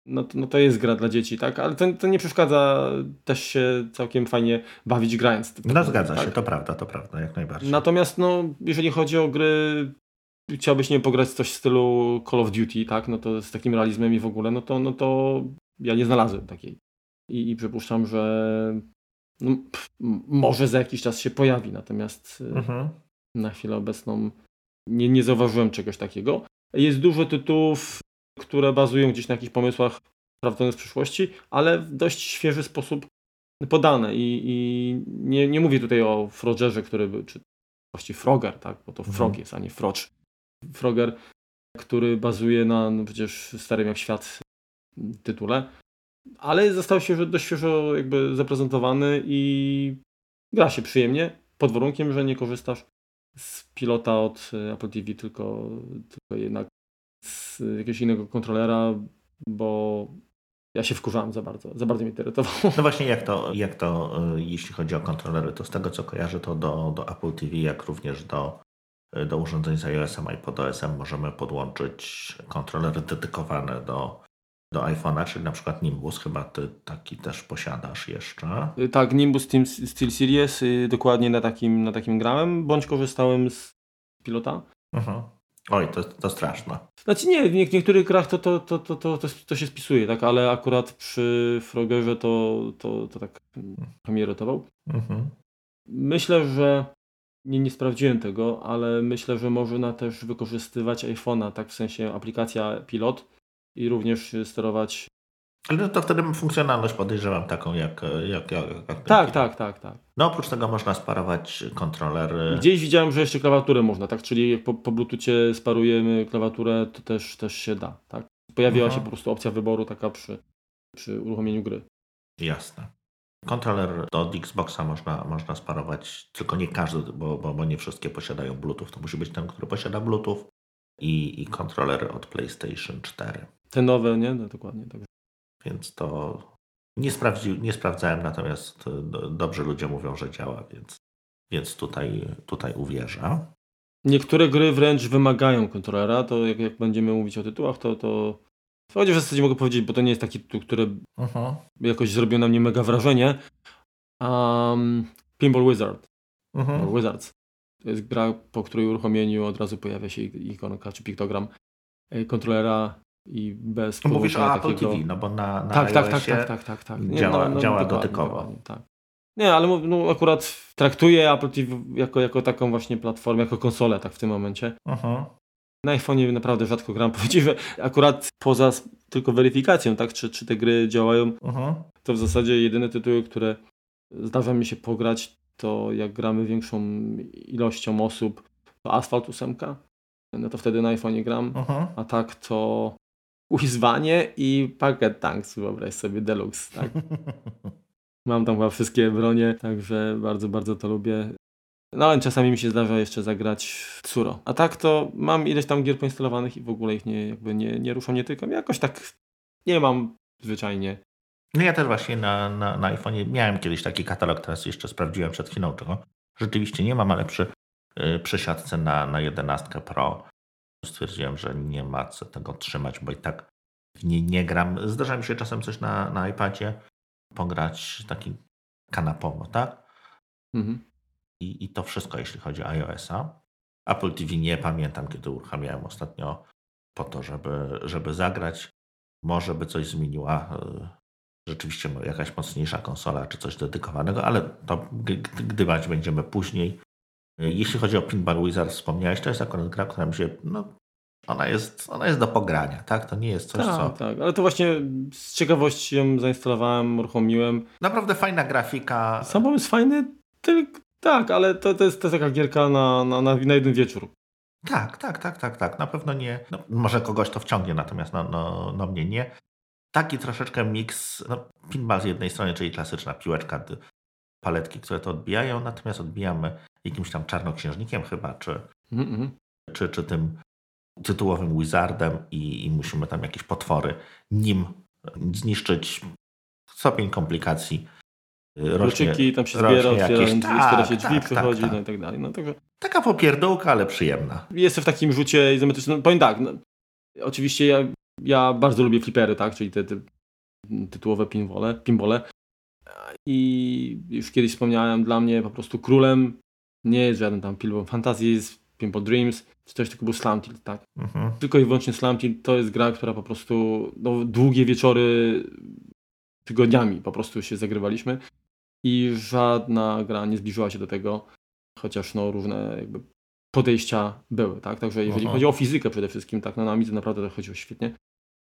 S1: no, no to jest gra dla dzieci, tak? Ale to, to nie przeszkadza też się całkiem fajnie bawić grając.
S2: No zgadza tak? się, to prawda, to prawda, jak najbardziej.
S1: Natomiast no, jeżeli chodzi o gry, chciałbyś nie pograć coś w stylu Call of Duty, tak? No to z takim realizmem i w ogóle, no to, no to ja nie znalazłem takiej. I, i przypuszczam, że no, pff, może za jakiś czas się pojawi, natomiast y, mhm. na chwilę obecną nie, nie zauważyłem czegoś takiego. Jest dużo tytułów, które bazują gdzieś na jakichś pomysłach sprawdzonych z przyszłości, ale w dość świeży sposób podane i, i nie, nie mówię tutaj o Frogerze, który był, czy właściwie Froger, tak, bo to mhm. Frog jest, a nie Frocz. Froger, który bazuje na no przecież starym jak świat tytule, ale został się dość świeżo jakby zaprezentowany i gra się przyjemnie, pod warunkiem, że nie korzystasz z pilota od Apple TV, tylko, tylko jednak z jakiegoś innego kontrolera, bo ja się wkurzałem za bardzo, za bardzo mnie to irytowało.
S2: No właśnie, jak to, jak to y, jeśli chodzi o kontrolery, to z tego co kojarzę, to do, do Apple TV, jak również do, do urządzeń z iOS-em i pod OS-em możemy podłączyć kontrolery dedykowane do, do iPhone'a, czyli na przykład Nimbus, chyba ty taki też posiadasz jeszcze.
S1: Y, tak, Nimbus Team Steel Series, dokładnie na takim, na takim grałem, bądź korzystałem z pilota. Mhm.
S2: Oj, to, to straszne.
S1: Znaczy nie, w niektórych grach to, to, to, to, to, to, się spisuje, tak, ale akurat przy Frogerze to, to, to tak mnie irytował. Mhm. Myślę, że nie, nie sprawdziłem tego, ale myślę, że można też wykorzystywać iPhone'a, tak w sensie aplikacja Pilot i również sterować
S2: ale no to wtedy funkcjonalność podejrzewam taką jak, jak, jak,
S1: jak Tak, tak, tak, tak.
S2: No oprócz tego można sparować kontroler.
S1: Gdzieś widziałem, że jeszcze klawiaturę można, tak? Czyli jak po, po Bluetoothie sparujemy klawiaturę, to też, też się da, tak? Pojawiła mhm. się po prostu opcja wyboru taka przy, przy uruchomieniu gry.
S2: Jasne. Kontroler do Xboxa można, można sparować, tylko nie każdy, bo, bo, bo nie wszystkie posiadają Bluetooth. To musi być ten, który posiada Bluetooth i, i kontroler od PlayStation 4.
S1: Te nowe, nie? No, dokładnie. Tak.
S2: Więc to nie, sprawdzi, nie sprawdzałem, natomiast e, dobrze ludzie mówią, że działa, więc, więc tutaj, tutaj uwierzę.
S1: Niektóre gry wręcz wymagają kontrolera, to jak, jak będziemy mówić o tytułach, to, to chociaż w zasadzie mogę powiedzieć, bo to nie jest taki tytuł, który jakoś zrobił na mnie mega wrażenie. Um, Pinball Wizard. -huh. Wizards. To jest gra, po której uruchomieniu od razu pojawia się ikonka czy piktogram e, kontrolera i bez
S2: no Mówisz o Apple TV, no bo na, na
S1: tak, tak, tak, tak, tak, tak, tak.
S2: Nie, działa, no, no, działa dotykowo.
S1: Tak. Nie, ale no, akurat traktuję Apple TV jako, jako taką właśnie platformę, jako konsolę tak w tym momencie. Uh-huh. Na iPhone'ie naprawdę rzadko gram. Że akurat poza tylko weryfikacją, tak, czy, czy te gry działają, to w zasadzie jedyne tytuły, które zdarza mi się pograć, to jak gramy większą ilością osób, to Asphalt 8, no to wtedy na iPhone'ie gram, a tak to Wyzwanie i Packet Tanks, wyobraź sobie, Deluxe, tak? Mam tam chyba wszystkie bronie, także bardzo, bardzo to lubię. No ale czasami mi się zdarza jeszcze zagrać w Tsuro. A tak to mam ileś tam gier poinstalowanych i w ogóle ich nie, jakby nie, nie ruszam, nie tykam. Jakoś tak nie mam zwyczajnie.
S2: No ja też właśnie na, na, na iPhone'ie miałem kiedyś taki katalog, teraz jeszcze sprawdziłem przed chwilą, czego rzeczywiście nie mam, ale przy, yy, przy siatce na, na 11 Pro Stwierdziłem, że nie ma co tego trzymać, bo i tak nie, nie gram. Zdarza mi się czasem coś na, na iPadzie pograć taki kanapowo, tak? Mhm. I, I to wszystko, jeśli chodzi o iOS-a. Apple TV nie pamiętam, kiedy uruchamiałem ostatnio po to, żeby, żeby zagrać. Może by coś zmieniła e, rzeczywiście jakaś mocniejsza konsola czy coś dedykowanego, ale to gdybać będziemy później. Jeśli chodzi o Pinball Wizard, wspomniałeś, to jest akurat gra, która mi się no, ona jest, ona jest do pogrania, tak? To nie jest coś,
S1: tak,
S2: co...
S1: Tak, ale to właśnie z ciekawości ją zainstalowałem, uruchomiłem.
S2: Naprawdę fajna grafika.
S1: Sam pomysł fajny, tylko tak, ale to, to, jest, to jest taka gierka na, na, na, jeden wieczór.
S2: Tak, tak, tak, tak, tak. Na pewno nie. No, może kogoś to wciągnie, natomiast no, no, no mnie nie. Taki troszeczkę miks, no, pinball z jednej strony, czyli klasyczna piłeczka, paletki, które to odbijają, natomiast odbijamy jakimś tam czarnoksiężnikiem chyba, czy, mm -hmm. czy, czy tym tytułowym wizardem i, i musimy tam jakieś potwory nim zniszczyć. Stopień komplikacji
S1: Kluczyki tam się zbiera, otwiera, tak, się drzwi, tak, przychodzi tak, tak. no i tak dalej. No, także...
S2: Taka popierdółka, ale przyjemna.
S1: Jestem w takim rzucie izometrycznym. No, powiem tak, no, oczywiście ja, ja bardzo lubię flipery, tak, czyli te, te tytułowe pinbole, pinbole. I już kiedyś wspomniałem, dla mnie po prostu królem nie jest żaden tam Pinball Fantasies, Pinball Dreams, czy też tylko był Slam Tilt, tak? Mhm. Tylko i wyłącznie Slam Tilt to jest gra, która po prostu no, długie wieczory tygodniami po prostu się zagrywaliśmy i żadna gra nie zbliżyła się do tego, chociaż no różne jakby podejścia były, tak? Także jeżeli Aha. chodzi o fizykę przede wszystkim, tak, no na Amidze naprawdę to chodziło świetnie,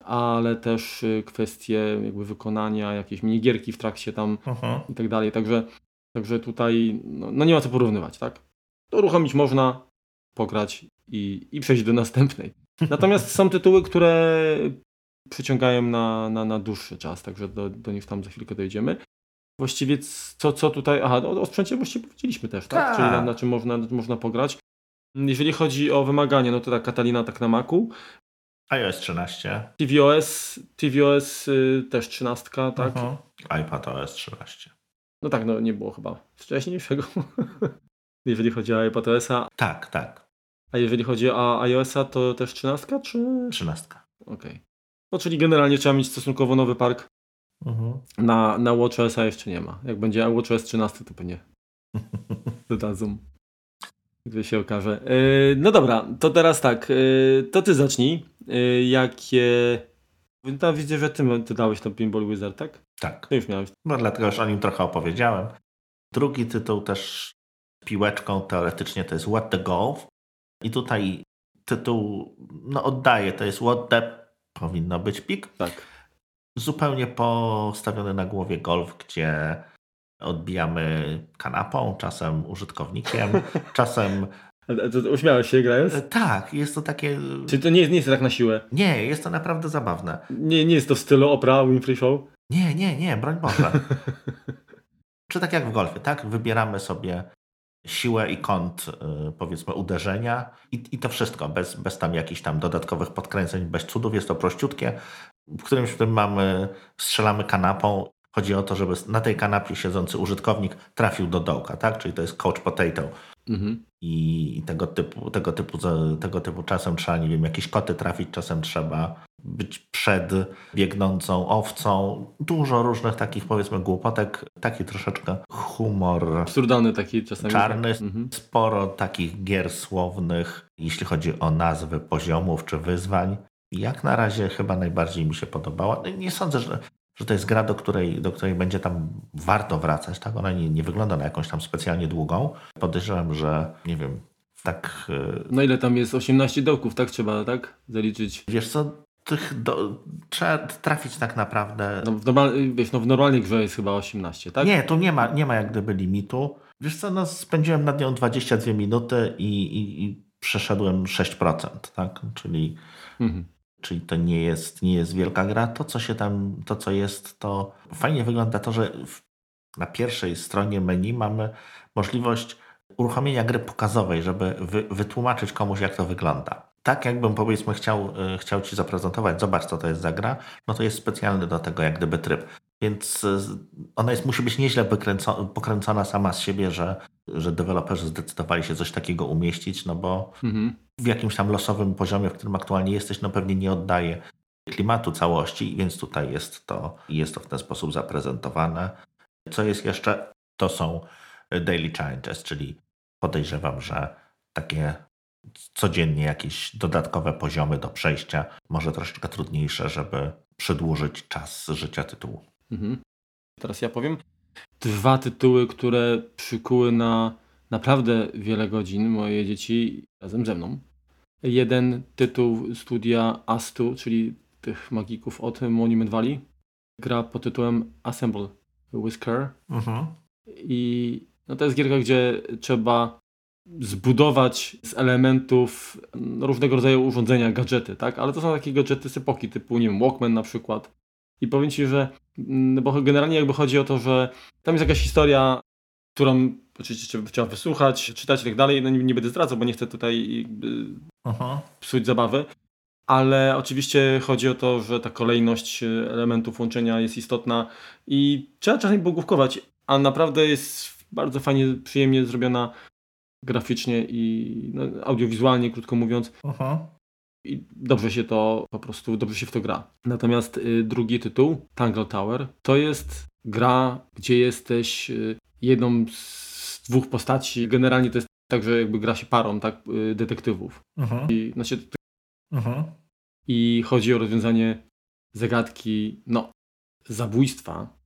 S1: ale też y, kwestie jakby wykonania, jakieś minigierki w trakcie tam Aha. i tak dalej, także, także tutaj no, no, nie ma co porównywać, tak? To uruchomić można, pograć i, i przejść do następnej. Natomiast są tytuły, które przyciągają na, na, na dłuższy czas, także do, do nich tam za chwilkę dojdziemy. Właściwie co, co tutaj. Aha, o, o sprzęcie właściwie powiedzieliśmy też, tak? tak. Czyli na, na czym można, można pograć. Jeżeli chodzi o wymagania, no to tak Katalina tak na Macu.
S2: iOS 13.
S1: tvOS, tvOS y, też 13, tak? Uh
S2: mhm. -huh. iPad OS 13.
S1: No tak, no nie było chyba wcześniejszego. jeżeli chodzi o iPad OS-a.
S2: Tak, tak.
S1: A jeżeli chodzi o iOS-a, to też 13 czy?
S2: 13.
S1: Okej. Okay. No czyli generalnie trzeba mieć stosunkowo nowy park Mhm. Na, na WatchOS-a jeszcze nie ma. Jak będzie WatchOS 13, to pewnie dodadzą. Gdy się okaże. Yy, no dobra, to teraz tak. Yy, to ty zacznij. Yy, jakie... No, widzę, że ty, ty dałeś to Pinball Wizard, tak?
S2: Tak.
S1: Ty już miałeś.
S2: No dlatego już o nim trochę opowiedziałem. Drugi tytuł też piłeczką teoretycznie to jest What the Golf. I tutaj tytuł no oddaje, to jest What the powinno być pik.
S1: Tak
S2: zupełnie postawiony na głowie golf, gdzie odbijamy kanapą, czasem użytkownikiem, czasem.
S1: To uśmiałeś się grając? E,
S2: tak, jest to takie.
S1: Czy to nie, nie jest tak na siłę?
S2: Nie, jest to naprawdę zabawne.
S1: Nie, nie jest to w stylu Oprah Winfrey Show?
S2: Nie, nie, nie, broń Boże. Czy tak jak w golfie, tak? Wybieramy sobie siłę i kąt, y, powiedzmy, uderzenia i, i to wszystko, bez, bez tam jakichś tam dodatkowych podkręceń, bez cudów, jest to prościutkie. W którymś tym mamy, strzelamy kanapą. Chodzi o to, żeby na tej kanapie siedzący użytkownik trafił do dołka, tak? Czyli to jest coach potato. Mhm. I tego typu, tego, typu, tego typu czasem trzeba, nie wiem, jakieś koty trafić, czasem trzeba być przed biegnącą owcą. Dużo różnych takich, powiedzmy, głupotek. Taki troszeczkę humor.
S1: Absurdalny taki czasami.
S2: Czarny. Tak. Mhm. Sporo takich gier słownych, jeśli chodzi o nazwy poziomów czy wyzwań. Jak na razie chyba najbardziej mi się podobała. No nie sądzę, że, że to jest gra, do której, do której będzie tam warto wracać. Tak? Ona nie, nie wygląda na jakąś tam specjalnie długą. Podejrzewam, że nie wiem, tak.
S1: No ile tam jest? 18 dołków, tak trzeba, tak? Zaliczyć.
S2: Wiesz co, tych do, trzeba trafić tak naprawdę.
S1: No w, normal, wiesz, no w normalnej grze jest chyba 18, tak?
S2: Nie, tu nie ma, nie ma jak gdyby limitu. Wiesz co, no spędziłem nad nią 22 minuty i, i, i przeszedłem 6%, tak? Czyli, mhm. Czyli to nie jest, nie jest wielka gra. To, co się tam, to co jest, to fajnie wygląda to, że na pierwszej stronie menu mamy możliwość uruchomienia gry pokazowej, żeby wy, wytłumaczyć komuś, jak to wygląda tak jakbym powiedzmy chciał, e, chciał Ci zaprezentować, zobacz co to jest za gra, no to jest specjalny do tego jak gdyby tryb. Więc e, ona jest, musi być nieźle pokręcona sama z siebie, że, że deweloperzy zdecydowali się coś takiego umieścić, no bo mhm. W jakimś tam losowym poziomie, w którym aktualnie jesteś, no pewnie nie oddaje klimatu całości, więc tutaj jest to, jest to w ten sposób zaprezentowane. Co jest jeszcze? To są daily challenges, czyli podejrzewam, że takie codziennie jakieś dodatkowe poziomy do przejścia, może troszeczkę trudniejsze, żeby przedłużyć czas życia tytułu. Mhm.
S1: Teraz ja powiem dwa tytuły, które przykuły na naprawdę wiele godzin moje dzieci razem ze mną. Jeden tytuł studia Astu, czyli tych magików od Monument Valley. Gra pod tytułem Assemble Whisker.
S2: Mhm.
S1: I no to jest gierka, gdzie trzeba zbudować z elementów różnego rodzaju urządzenia, gadżety, tak? Ale to są takie gadżety z epoki, typu, nie wiem, Walkman na przykład. I powiem Ci, że mm, bo generalnie jakby chodzi o to, że tam jest jakaś historia, którą oczywiście trzeba wysłuchać, czytać i tak dalej. No nie, nie będę zdradzał, bo nie chcę tutaj
S2: Aha.
S1: psuć zabawy. Ale oczywiście chodzi o to, że ta kolejność elementów łączenia jest istotna i trzeba czasami bogówkować, a naprawdę jest bardzo fajnie, przyjemnie zrobiona graficznie i no, audiowizualnie, krótko mówiąc.
S2: Aha.
S1: I dobrze się to po prostu, dobrze się w to gra. Natomiast y, drugi tytuł, Tangle Tower, to jest gra, gdzie jesteś y, jedną z dwóch postaci. Generalnie to jest tak, że jakby gra się parą, tak, y, detektywów.
S2: Aha.
S1: I, znaczy,
S2: Aha.
S1: I chodzi o rozwiązanie zagadki, no, zabójstwa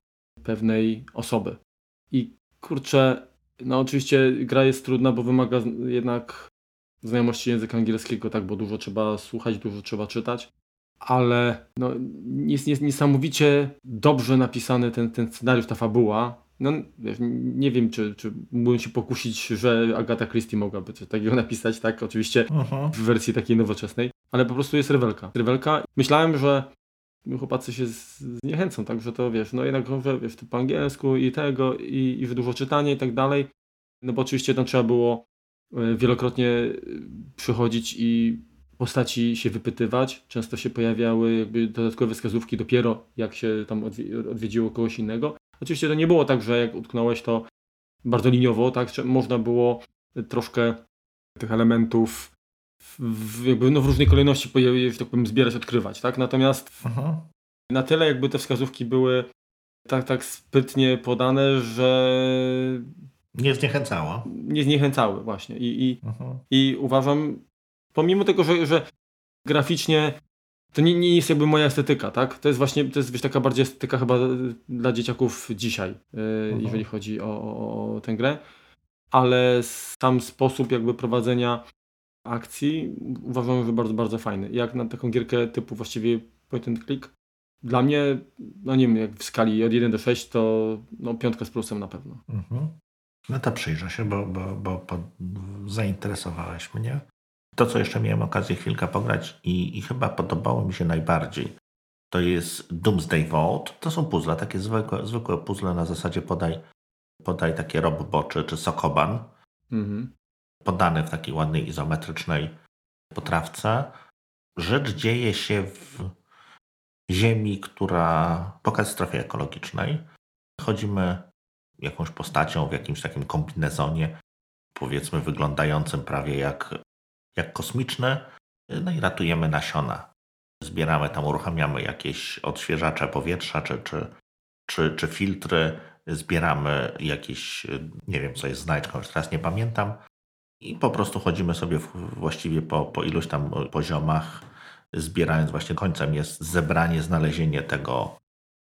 S1: pewnej osoby. I kurczę, no oczywiście gra jest trudna, bo wymaga jednak znajomości języka angielskiego, tak, bo dużo trzeba słuchać, dużo trzeba czytać, ale no, jest, jest niesamowicie dobrze napisany ten, ten scenariusz, ta fabuła. No, nie wiem, czy, czy mógłbym się pokusić, że Agata Christie mogłaby coś takiego napisać, tak, oczywiście
S2: Aha.
S1: w wersji takiej nowoczesnej, ale po prostu jest rewelka. Rewelka. Myślałem, że chłopacy się zniechęcą, tak, że to wiesz, no jednak, że wiesz, to po angielsku i tego, i, i że dużo czytania i tak dalej, no bo oczywiście tam trzeba było e, wielokrotnie e, przychodzić i postaci się wypytywać. Często się pojawiały jakby dodatkowe wskazówki dopiero jak się tam odwiedziło kogoś innego. Oczywiście to nie było tak, że jak utknąłeś to bardzo liniowo, tak, można było troszkę tych elementów w, jakby no w różnej kolejności, że tak powiem, zbierać, odkrywać, tak? Natomiast
S2: Aha.
S1: na tyle jakby te wskazówki były tak, tak sprytnie podane, że
S2: nie zniechęcało.
S1: Nie zniechęcały właśnie. I, i, i uważam, pomimo tego, że, że graficznie to nie, nie jest jakby moja estetyka, tak? To jest właśnie, to jest wiesz, taka bardziej estetyka chyba dla dzieciaków dzisiaj, yy, jeżeli chodzi o, o, o tę grę. Ale sam sposób jakby prowadzenia akcji uważam, że bardzo, bardzo fajny. Jak na taką gierkę typu właściwie point and click, dla mnie, no nie wiem, jak w skali od 1 do 6, to no, piątka z plusem na pewno.
S2: Mhm. No to przyjrzę się, bo, bo, bo, bo zainteresowałeś mnie. To, co jeszcze miałem okazję chwilkę pograć i, i chyba podobało mi się najbardziej, to jest Doomsday Vault. To są puzzle, takie zwykłe, zwykłe puzzle na zasadzie podaj, podaj takie robboczy czy sokoban. Mhm podane w takiej ładnej izometrycznej potrawce. Rzecz dzieje się w ziemi, która po katastrofie ekologicznej. Chodzimy jakąś postacią w jakimś takim kombinezonie, powiedzmy wyglądającym prawie jak, jak kosmiczny, no i ratujemy nasiona. Zbieramy tam, uruchamiamy jakieś odświeżacze powietrza czy, czy, czy, czy filtry, zbieramy jakieś, nie wiem co jest znajdźką, już teraz nie pamiętam, i po prostu chodzimy sobie właściwie po, po iluś tam poziomach, zbierając właśnie końcem jest zebranie, znalezienie tego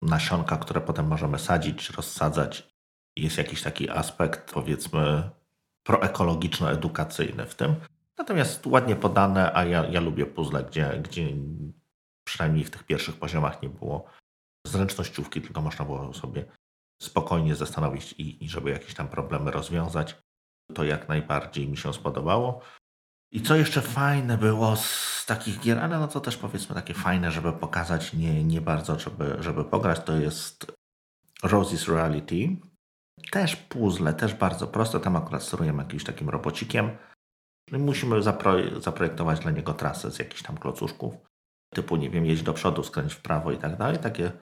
S2: nasionka, które potem możemy sadzić, rozsadzać. Jest jakiś taki aspekt, powiedzmy, proekologiczno-edukacyjny w tym. Natomiast ładnie podane, a ja, ja lubię puzzle, gdzie, gdzie przynajmniej w tych pierwszych poziomach nie było zręcznościówki, tylko można było sobie spokojnie zastanowić i, i żeby jakieś tam problemy rozwiązać. To jak najbardziej mi się spodobało. I co jeszcze fajne było z takich gier, ale no to też powiedzmy takie fajne, żeby pokazać, nie, nie bardzo, żeby, żeby pograć, to jest Rosie's Reality. Też puzzle, też bardzo proste. Tam akurat sterujemy jakimś takim robocikiem. Musimy zapro- zaprojektować dla niego trasę z jakichś tam klocuszków. Typu, nie wiem, jeźdź do przodu, skręć w prawo i tak dalej. Takie,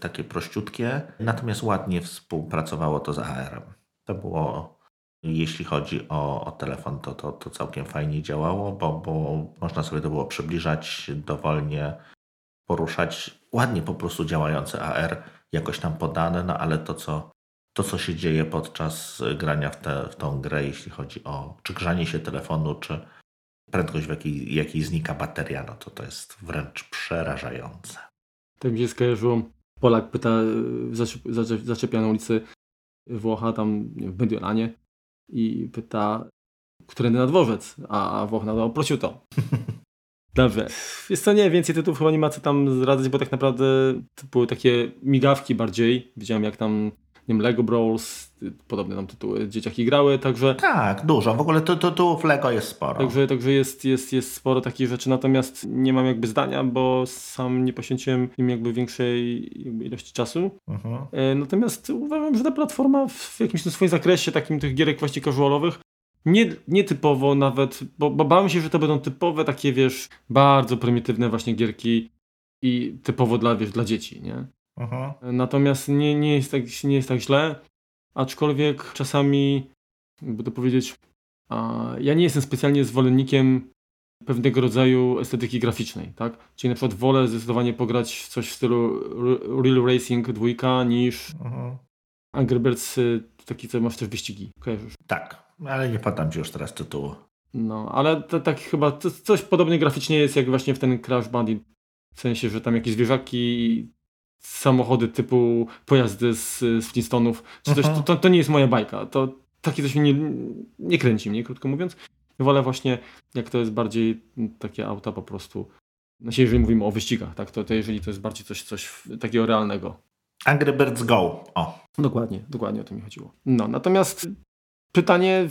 S2: takie prościutkie. Natomiast ładnie współpracowało to z AR-em. To było jeśli chodzi o, o telefon, to, to, to całkiem fajnie działało, bo, bo można sobie to było przybliżać, dowolnie poruszać. Ładnie po prostu działający AR, jakoś tam podane, no ale to, co, to, co się dzieje podczas grania w, tę w tą grę, jeśli chodzi o czy grzanie się telefonu, czy prędkość, w jakiej, jakiej znika bateria, no to to jest wręcz przerażające.
S1: Tak mi się skojarzyło. Polak pyta, zaczepia na ulicy Włocha, tam w Mediolanie, i pyta, którędy na dworzec, a Włoch nadał prosciutto. Dobrze. Jest co, nie, więcej tytułów chyba nie ma co tam zdradzać, bo tak naprawdę to były takie migawki bardziej. Widziałem jak tam, nie wiem, Lego Brawls, podobne tam tytuły dzieciaki grały, także...
S2: Tak, dużo. W ogóle tytułów Lego jest sporo.
S1: Także, także jest, jest, jest sporo takich rzeczy, natomiast nie mam jakby zdania, bo sam nie poświęciłem im jakby większej jakby ilości czasu.
S2: Mhm.
S1: E, Natomiast uważam, że ta platforma w jakimś swoim zakresie, takim tych gierek właśnie casualowych, nie, nie typowo nawet, bo, bo bałem się, że to będą typowe takie, wiesz, bardzo prymitywne właśnie gierki i typowo dla, wiesz, dla dzieci, nie?
S2: Mhm.
S1: Natomiast nie, nie, jest tak, nie jest tak źle, aczkolwiek czasami, jakby to powiedzieć, a, ja nie jestem specjalnie zwolennikiem pewnego rodzaju estetyki graficznej, tak? Czyli na przykład wolę zdecydowanie pograć coś w stylu Real Racing 2 niż
S2: Mhm.
S1: Angry Birds, y, taki co masz też wyścigi, kojarzysz?
S2: Tak, ale nie podam ci już teraz tytułu.
S1: No, ale to tak chyba coś podobnie graficznie jest jak właśnie w ten Crash Bandit. W sensie, że tam jakieś zwierzaki, samochody typu pojazdy z, z Flintstonów, czy coś, to,
S2: Mhm.
S1: to, to nie jest moja bajka. To takie coś mnie nie, nie kręci mnie, krótko mówiąc. Wolę właśnie, jak to jest bardziej takie auta po prostu. Znaczy, jeżeli mówimy o wyścigach, tak, to, to jeżeli to jest bardziej coś, coś takiego realnego.
S2: Angry Birds Go. O.
S1: Dokładnie, dokładnie o to mi chodziło. No, natomiast pytanie,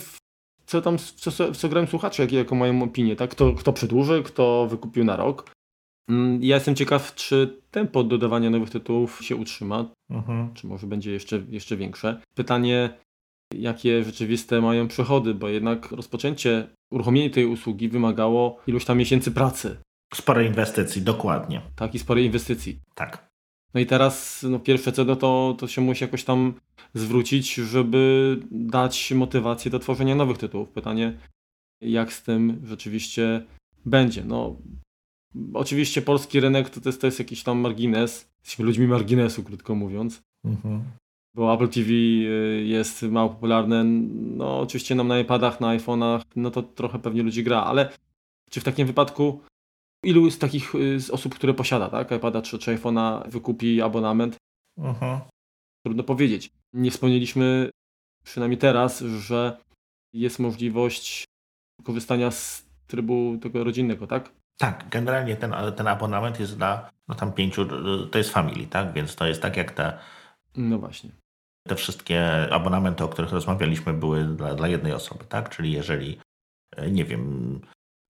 S1: co tam, co, co grają słuchacze, jakie, jaką mają opinię, tak? Kto, kto przedłuży, kto wykupił na rok. Mm, Ja jestem ciekaw, czy tempo dodawania nowych tytułów się utrzyma,
S2: Mhm.
S1: czy może będzie jeszcze, jeszcze większe. Pytanie, jakie rzeczywiste mają przychody, bo jednak rozpoczęcie, uruchomienie tej usługi wymagało iluś tam miesięcy pracy,
S2: Sporo inwestycji, dokładnie.
S1: tak? I sporej inwestycji.
S2: Tak.
S1: No i teraz no, pierwsze co no to, to się musi jakoś tam zwrócić, żeby dać motywację do tworzenia nowych tytułów. Pytanie, jak z tym rzeczywiście będzie. No, oczywiście polski rynek to, jest, to jest jakiś tam margines. Jesteśmy ludźmi marginesu, krótko mówiąc.
S2: Mhm.
S1: Bo Apple TV y, jest mało popularne. No, oczywiście nam na iPadach, na iPhone'ach, no to trochę pewnie ludzi gra, ale czy w takim wypadku ilu jest takich y, z osób, które posiada, tak? iPada czy, czy iPhone'a wykupi abonament?
S2: Mhm.
S1: Trudno powiedzieć. Nie wspomnieliśmy, przynajmniej teraz, że jest możliwość korzystania z trybu tego rodzinnego, tak?
S2: Tak, generalnie ten, ten abonament jest dla no tam pięciu, to jest family, tak? Więc to jest tak jak te,
S1: No właśnie.
S2: te wszystkie abonamenty, o których rozmawialiśmy, były dla, dla jednej osoby, tak? Czyli jeżeli, e, nie wiem,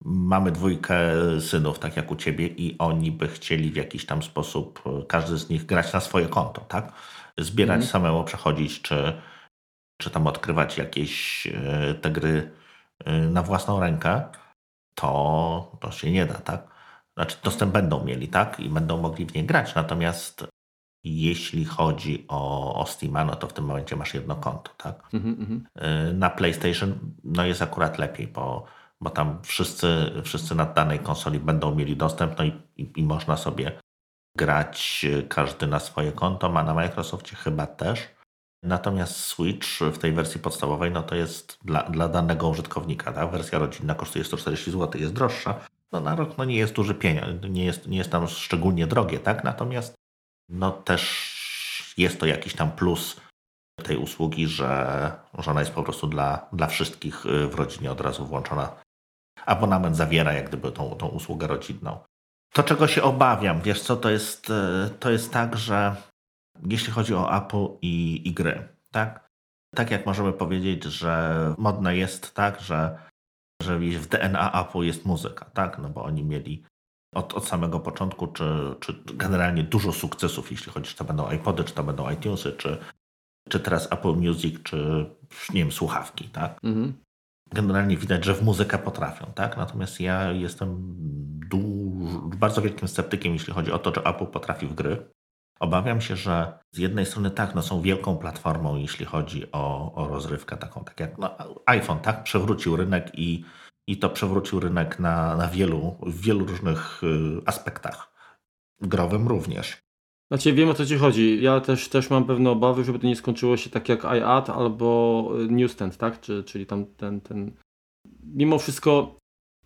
S2: mamy dwójkę synów, tak jak u ciebie, i oni by chcieli w jakiś tam sposób, e, każdy z nich grać na swoje konto, tak? Zbierać
S1: Mhm.
S2: samemu, przechodzić, czy, czy tam odkrywać jakieś e, te gry na własną rękę, to, to się nie da, tak? Znaczy, dostęp będą mieli, tak? I będą mogli w nie grać. Natomiast jeśli chodzi o, o Steama, no to w tym momencie masz jedno konto, tak?
S1: Mhm, mhm.
S2: Y, Na PlayStation no jest akurat lepiej, bo, bo tam wszyscy, wszyscy na danej konsoli będą mieli dostęp, no i, i, i można sobie grać y, każdy na swoje konto, a na Microsoftie chyba też. Natomiast Switch w tej wersji podstawowej, no to jest dla, dla danego użytkownika. Ta wersja rodzinna kosztuje 140 zł, jest droższa. No na rok no nie jest duży pieniądz, nie jest, nie jest tam szczególnie drogie, tak? Natomiast no też jest to jakiś tam plus tej usługi, że, że ona jest po prostu dla, dla wszystkich y, w rodzinie od razu włączona. Abonament zawiera jak gdyby tą, tą usługę rodzinną. To, czego się obawiam, wiesz co, to jest, y, to jest tak, że jeśli chodzi o Apple i, i gry, tak? Tak jak możemy powiedzieć, że modne jest tak, że, że w DNA Apple jest muzyka, tak? No bo oni mieli od, od samego początku, czy, czy generalnie dużo sukcesów, jeśli chodzi, czy to będą iPody, czy to będą iTunesy, czy, czy teraz Apple Music, czy nie wiem, słuchawki, tak?
S1: Mhm.
S2: Generalnie widać, że w muzykę potrafią, tak? Natomiast ja jestem duż, bardzo wielkim sceptykiem, jeśli chodzi o to, czy Apple potrafi w gry. Obawiam się, że z jednej strony tak, no są wielką platformą, jeśli chodzi o, o rozrywkę taką, tak jak no, iPhone, tak? Przewrócił rynek i, i to przewrócił rynek na, na wielu, w wielu różnych y, aspektach. Growym również.
S1: Znaczy wiem o co ci chodzi. Ja też, też mam pewne obawy, żeby to nie skończyło się tak jak iAd albo y, Newsstand, tak? Czy, czyli tam ten, ten... Mimo wszystko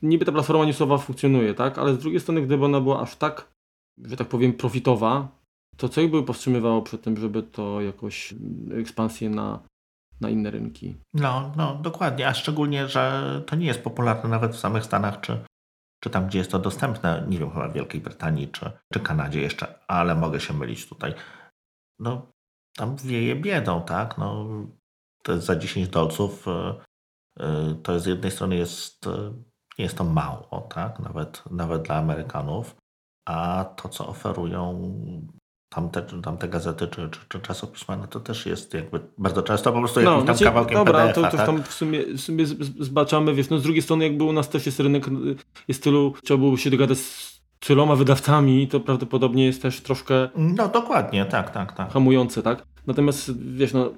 S1: niby ta platforma newsowa funkcjonuje, tak? Ale z drugiej strony, gdyby ona była aż tak, że tak powiem, profitowa, to co ich by powstrzymywało przed tym, żeby to jakoś mm, ekspansję na, na inne rynki.
S2: No, no, dokładnie, a szczególnie, że to nie jest popularne nawet w samych Stanach, czy, czy tam, gdzie jest to dostępne, nie wiem, chyba w Wielkiej Brytanii, czy, czy Kanadzie jeszcze, ale mogę się mylić tutaj. No, tam wieje biedą, tak? No, to jest za 10 dolców, y, y, to jest z jednej strony jest, y, nie jest to mało, tak? Nawet, nawet dla Amerykanów, a to, co oferują tamte, tamte gazety czy, czy, czy czasopisma, no to też jest jakby bardzo często po prostu no, jakimś tam znaczy, kawałkiem
S1: Dobra, to, to tak? tam w sumie, w sumie zbaczamy, wiesz, no z drugiej strony jakby u nas też jest rynek, jest tylu, trzeba było się dogadać z tyloma wydawcami, to prawdopodobnie jest też troszkę...
S2: No dokładnie, tak, tak, tak.
S1: Hamujące, tak? Natomiast, wiesz, no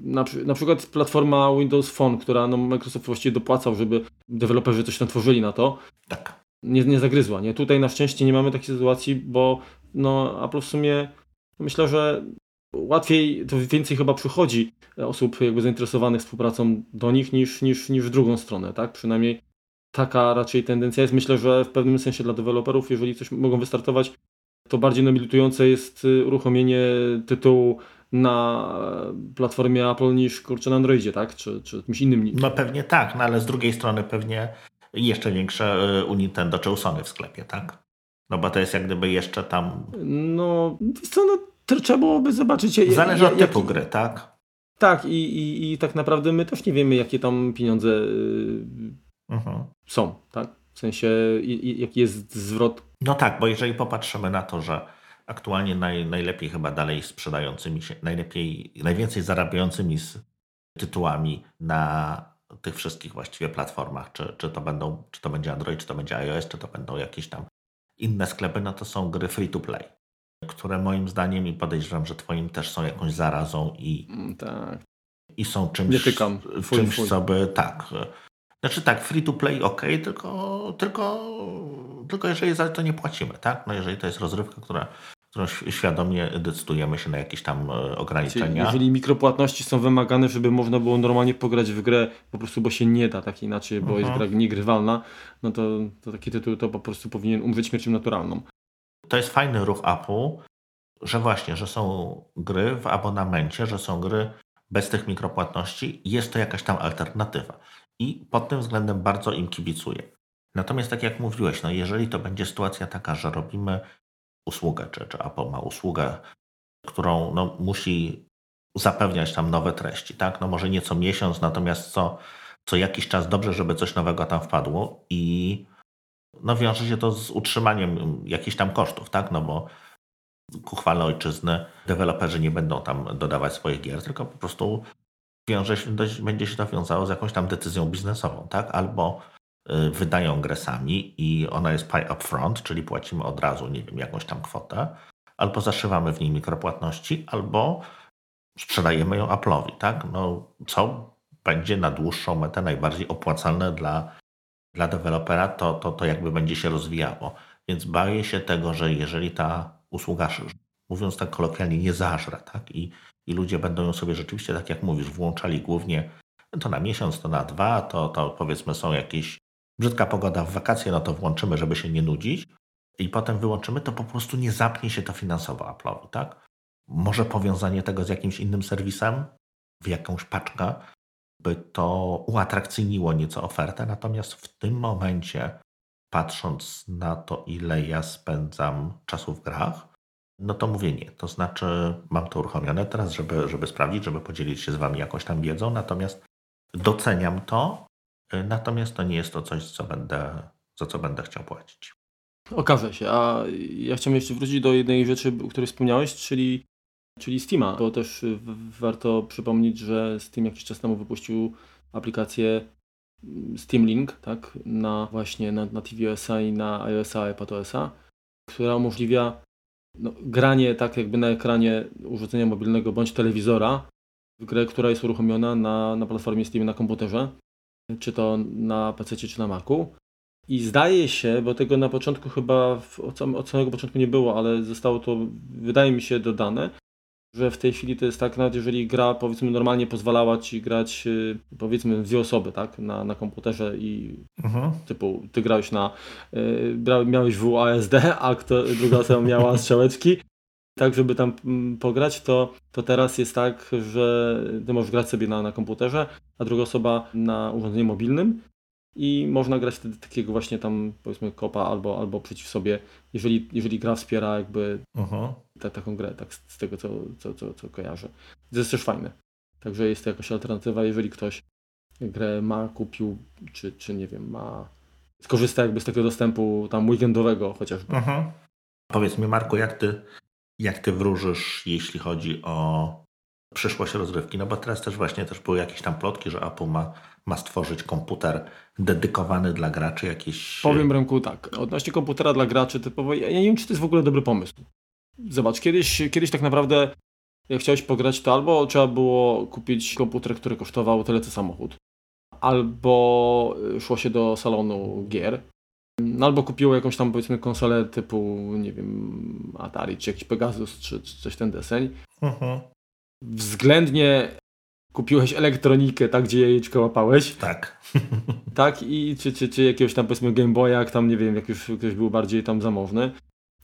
S1: na, na, przykład platforma Windows Phone, która no, Microsoft właściwie dopłacał, żeby deweloperzy coś tam tworzyli na to.
S2: Tak.
S1: Nie, nie zagryzła. Nie? Tutaj na szczęście nie mamy takiej sytuacji, bo no, Apple w sumie myślę, że łatwiej, to więcej chyba przychodzi osób jakby zainteresowanych współpracą do nich niż, niż, niż w drugą stronę, tak? Przynajmniej taka raczej tendencja jest. Myślę, że w pewnym sensie dla deweloperów, jeżeli coś mogą wystartować, to bardziej nobilitujące jest y, uruchomienie tytułu na platformie Apple niż kurczę na Androidzie, tak? Czy, czy czymś innym.
S2: No pewnie tak, no ale z drugiej strony pewnie jeszcze większe y, u Nintendo czy u Sony w sklepie, tak? No bo to jest jak gdyby jeszcze tam...
S1: No, co, no trzeba byłoby zobaczyć.
S2: Zależy od typu gry, tak?
S1: Tak i, i, i tak naprawdę my też nie wiemy jakie tam pieniądze y, mhm. są, tak? W sensie jaki jest zwrot.
S2: No tak, bo jeżeli popatrzymy na to, że aktualnie naj, najlepiej chyba dalej sprzedającymi się, najlepiej, najwięcej zarabiającymi z tytułami na tych wszystkich właściwie platformach, czy, czy to będą, czy to będzie Android, czy to będzie iOS, czy to będą jakieś tam inne sklepy, no to są gry free to play, które moim zdaniem i podejrzewam, że twoim też są jakąś zarazą i,
S1: mm, tak.
S2: i są czymś, Nie tykam. Full, czymś full. co by, tak, znaczy tak, free to play ok, tylko, tylko, tylko jeżeli za to nie płacimy, tak? No jeżeli to jest rozrywka, która którą świadomie decydujemy się na jakieś tam e, ograniczenia.
S1: jeżeli mikropłatności są wymagane, żeby można było normalnie pograć w grę, po prostu bo się nie da tak inaczej, bo jest mhm. gra niegrywalna, no to, to taki tytuł to po prostu powinien umrzeć śmiercią naturalną.
S2: To jest fajny ruch Apple, że właśnie, że są gry w abonamencie, że są gry bez tych mikropłatności, jest to jakaś tam alternatywa. I pod tym względem bardzo im kibicuję. Natomiast tak jak mówiłeś, no jeżeli to będzie sytuacja taka, że robimy usługę, czy, czy Apple ma usługę, którą no, musi zapewniać tam nowe treści, tak? No może nie co miesiąc, natomiast co, co jakiś czas dobrze, żeby coś nowego tam wpadło i no wiąże się to z utrzymaniem jakichś tam kosztów, tak? No bo ku chwale ojczyzny deweloperzy nie będą tam dodawać swoich gier, tylko po prostu wiąże się, będzie się to wiązało z jakąś tam decyzją biznesową, tak? Albo wydają grę sami i ona jest pay upfront, czyli płacimy od razu, nie wiem, jakąś tam kwotę, albo zaszywamy w niej mikropłatności, albo sprzedajemy ją Apple'owi, tak? No, co będzie na dłuższą metę najbardziej opłacalne dla, dla dewelopera, to, to, to jakby będzie się rozwijało. Więc bawię się tego, że jeżeli ta usługa, mówiąc tak kolokwialnie, nie zażre, tak? I, I ludzie będą ją sobie rzeczywiście, tak jak mówisz, włączali głównie to na miesiąc, to na dwa, to, to powiedzmy są jakieś brzydka pogoda w wakacje, no to włączymy, żeby się nie nudzić i potem wyłączymy, to po prostu nie zapnie się to finansowo Apple'owi, tak? Może powiązanie tego z jakimś innym serwisem w jakąś paczkę by to uatrakcyjniło nieco ofertę, natomiast w tym momencie, patrząc na to, ile ja spędzam czasu w grach, no to mówię nie. To znaczy, mam to uruchomione teraz, żeby, żeby sprawdzić, żeby podzielić się z Wami jakąś tam wiedzą, natomiast doceniam to, natomiast to nie jest to coś, co będę, za co będę chciał płacić.
S1: Okaże się. A ja chciałem jeszcze wrócić do jednej rzeczy, o której wspomniałeś, czyli, czyli Steama. Bo też warto przypomnieć, że Steam jakiś czas temu wypuścił aplikację mm, Steam Link, tak, na właśnie na, na tvOS-a i na iOS-a, iPadOS-a, która umożliwia no, granie tak jakby na ekranie urządzenia mobilnego bądź telewizora w grę, która jest uruchomiona na, na platformie Steam na komputerze czy to na PC, czy na Macu. I zdaje się, bo tego na początku chyba od samego początku nie było, ale zostało to, wydaje mi się, dodane, że w tej chwili to jest tak, nawet jeżeli gra powiedzmy normalnie pozwalała ci grać y, powiedzmy dwie osoby, tak, na, na komputerze i mhm. typu ty grałeś na, y, miałeś WASD, a kto, druga osoba miała strzałeczki, tak, żeby tam mm, pograć, to, to teraz jest tak, że ty możesz grać sobie na, na komputerze, a druga osoba na urządzeniu mobilnym i można grać wtedy takiego właśnie tam powiedzmy kopa albo, albo przeciw sobie, jeżeli, jeżeli gra wspiera jakby ta, taką grę, tak z, z tego co, co, co, co kojarzę. To jest też fajne. Także jest to jakaś alternatywa, jeżeli ktoś grę ma, kupił, czy, czy nie wiem, ma skorzysta jakby z tego dostępu tam weekendowego chociażby. Uh-huh.
S2: Powiedz mi Marku, jak ty, jak ty wróżysz, jeśli chodzi o przyszłość rozrywki? No bo teraz też właśnie też były jakieś tam plotki, że Apple ma ma stworzyć komputer dedykowany dla graczy jakieś...
S1: Powiem Remku tak, odnośnie komputera dla graczy typowo, ja nie wiem czy to jest w ogóle dobry pomysł. Zobacz, kiedyś, kiedyś tak naprawdę jak chciałeś pograć to albo trzeba było kupić komputer, który kosztował tyle co samochód, albo szło się do salonu gier, no, albo kupiło jakąś tam powiedzmy konsolę typu, nie wiem, Atari, czy jakiś Pegasus, czy, czy coś ten deseń. Uh-huh. Względnie kupiłeś elektronikę, tak, gdzie jajeczko łapałeś.
S2: Tak.
S1: tak, i czy, czy, czy jakiegoś tam powiedzmy Game Boya, jak tam nie wiem, jak już ktoś był bardziej tam zamożny.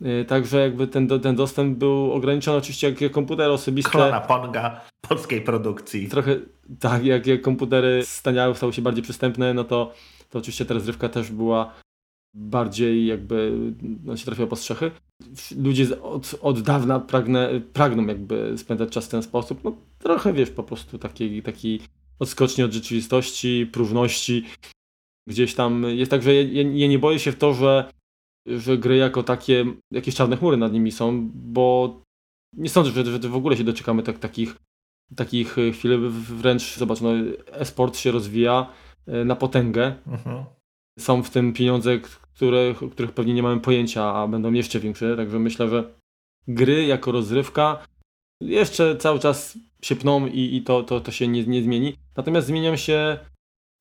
S1: Y, także jakby ten, ten dostęp był ograniczony oczywiście jak, jak komputery osobiste.
S2: Klona Ponga polskiej produkcji.
S1: Trochę tak, jak, jak komputery staniały, stały się bardziej przystępne, no to, to oczywiście ta rozrywka też była bardziej jakby no, się trafiła po strzechy. Ludzie od, od dawna pragnę, pragną jakby spędzać czas w ten sposób. No trochę wiesz, po prostu taki, taki odskocznie od rzeczywistości, próżności. Gdzieś tam jest tak, że ja, ja nie boję się w to, że, że gry jako takie, jakieś czarne chmury nad nimi są, bo nie sądzę, że, że w ogóle się doczekamy tak, takich, takich chwil. Wręcz, zobacz, no, e-sport się rozwija e, na potęgę. Mhm. Są w tym pieniądze, których, o których pewnie nie mamy pojęcia, a będą jeszcze większe, także myślę, że gry jako rozrywka jeszcze cały czas się pną i, i to, to, to się nie, nie zmieni. Natomiast zmienią się